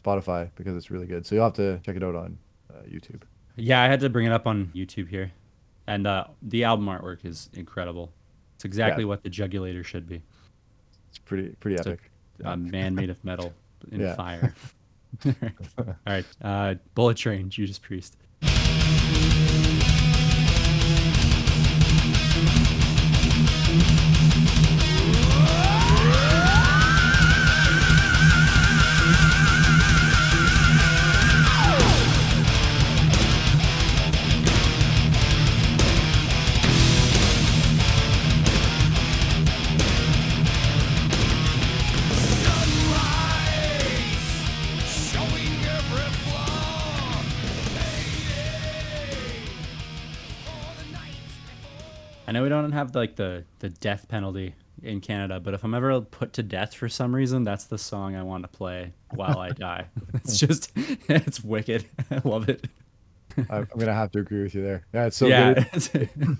Spotify because it's really good. So you'll have to check it out on uh, YouTube. Yeah, I had to bring it up on YouTube here. And uh, the album artwork is incredible. It's exactly what the Jugulator should be. It's pretty pretty It's a- epic. A man made of metal (laughs) in Yeah. fire. (laughs) All right. Uh, Bullet Train, Judas Priest. We don't have like the the death penalty in Canada, but if I'm ever put to death for some reason, that's the song I want to play while I die. (laughs) It's just (laughs) it's wicked. (laughs) I love it. I'm gonna have to agree with you there. Yeah, it's so yeah, good.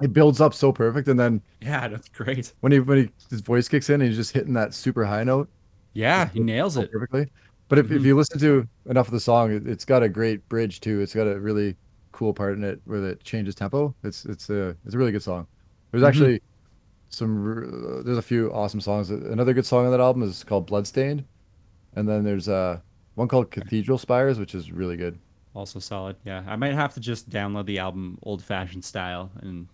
It builds up so perfect, and then yeah, that's great. when he when he his voice kicks in, and he's just hitting that super high note Yeah, he nails so it. perfectly. But if, if mm-hmm. you listen to enough of the song, it's got a great bridge too. It's got a really cool part in it where it changes tempo. It's it's a it's a really good song. There's actually some there's a few awesome songs. Another good song on that album is called Bloodstained, and then there's uh one called Cathedral Spires, which is really good. Also solid. Yeah, I might have to just download the album old fashioned style and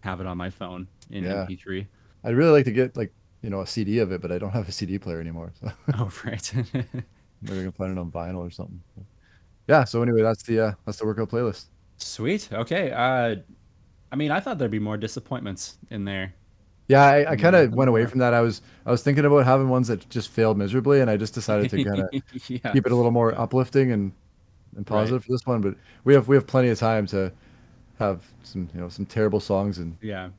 have it on my phone in Yeah. MP3. I'd really like to get like you know a CD of it, but I don't have a CD player anymore. So (laughs) Oh right. (laughs) maybe I can find it on vinyl or something. Yeah. So anyway, that's the uh, that's the workout playlist. Sweet. Okay. Uh, I mean, I thought there'd be more disappointments in there. Yeah, I, I kind of went away from that. I was I was thinking about having ones that just failed miserably, and I just decided to kind of (laughs) yeah. keep it a little more uplifting and and positive for this one. But we have we have plenty of time to have some you know some terrible songs and Yeah.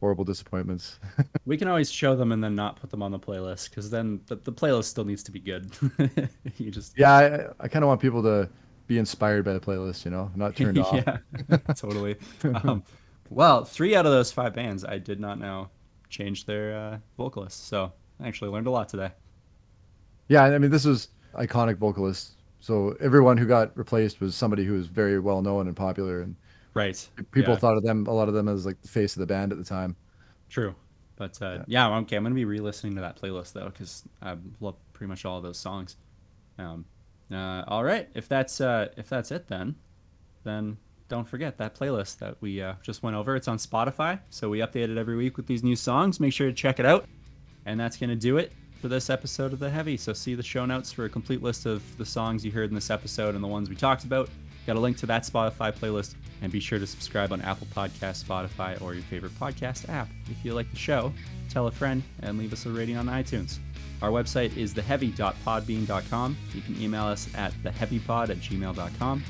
horrible disappointments. (laughs) We can always show them and then not put them on the playlist because then the, the playlist still needs to be good. (laughs) you just yeah, I, I kind of want people to be inspired by the playlist, you know, not turned (laughs) off. yeah, (laughs) totally. Um, well, three out of those five bands I did not know changed their uh, vocalists, so I actually learned a lot today. Yeah, I mean, this was iconic vocalists. So everyone who got replaced was somebody who was very well known and popular, and Right. people yeah, thought of them a lot of them as like the face of the band at the time. true. But uh, yeah. okay. I'm gonna be re-listening to that playlist though because I love pretty much all of those songs. Um, uh, all right. If that's uh, if that's it, then then don't forget that playlist that we uh, just went over. It's on Spotify, so we update it every week with these new songs. Make sure to check it out. And that's to do it for this episode of The Heavy. So see the show notes for a complete list of the songs you heard in this episode and the ones we talked about. Got a link to that Spotify playlist. And be sure to subscribe on Apple Podcast, Spotify, or your favorite podcast app. If you like the show, tell a friend and leave us a rating on iTunes. Our website is theheavy.podbean.com. You can email us at theheavypod at gmail.com.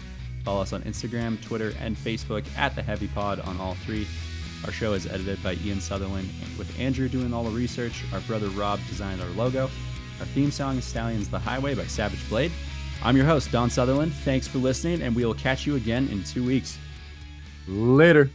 Follow us on Instagram, Twitter, and Facebook at The Heavy Pod on all three. Our show is edited by Ian Sutherland, with Andrew doing all the research. Our brother Rob designed our logo. Our theme song is Stallions the Highway by Savage Blade. I'm your host, Don Sutherland. Thanks for listening, and we will catch you again in two weeks. Later.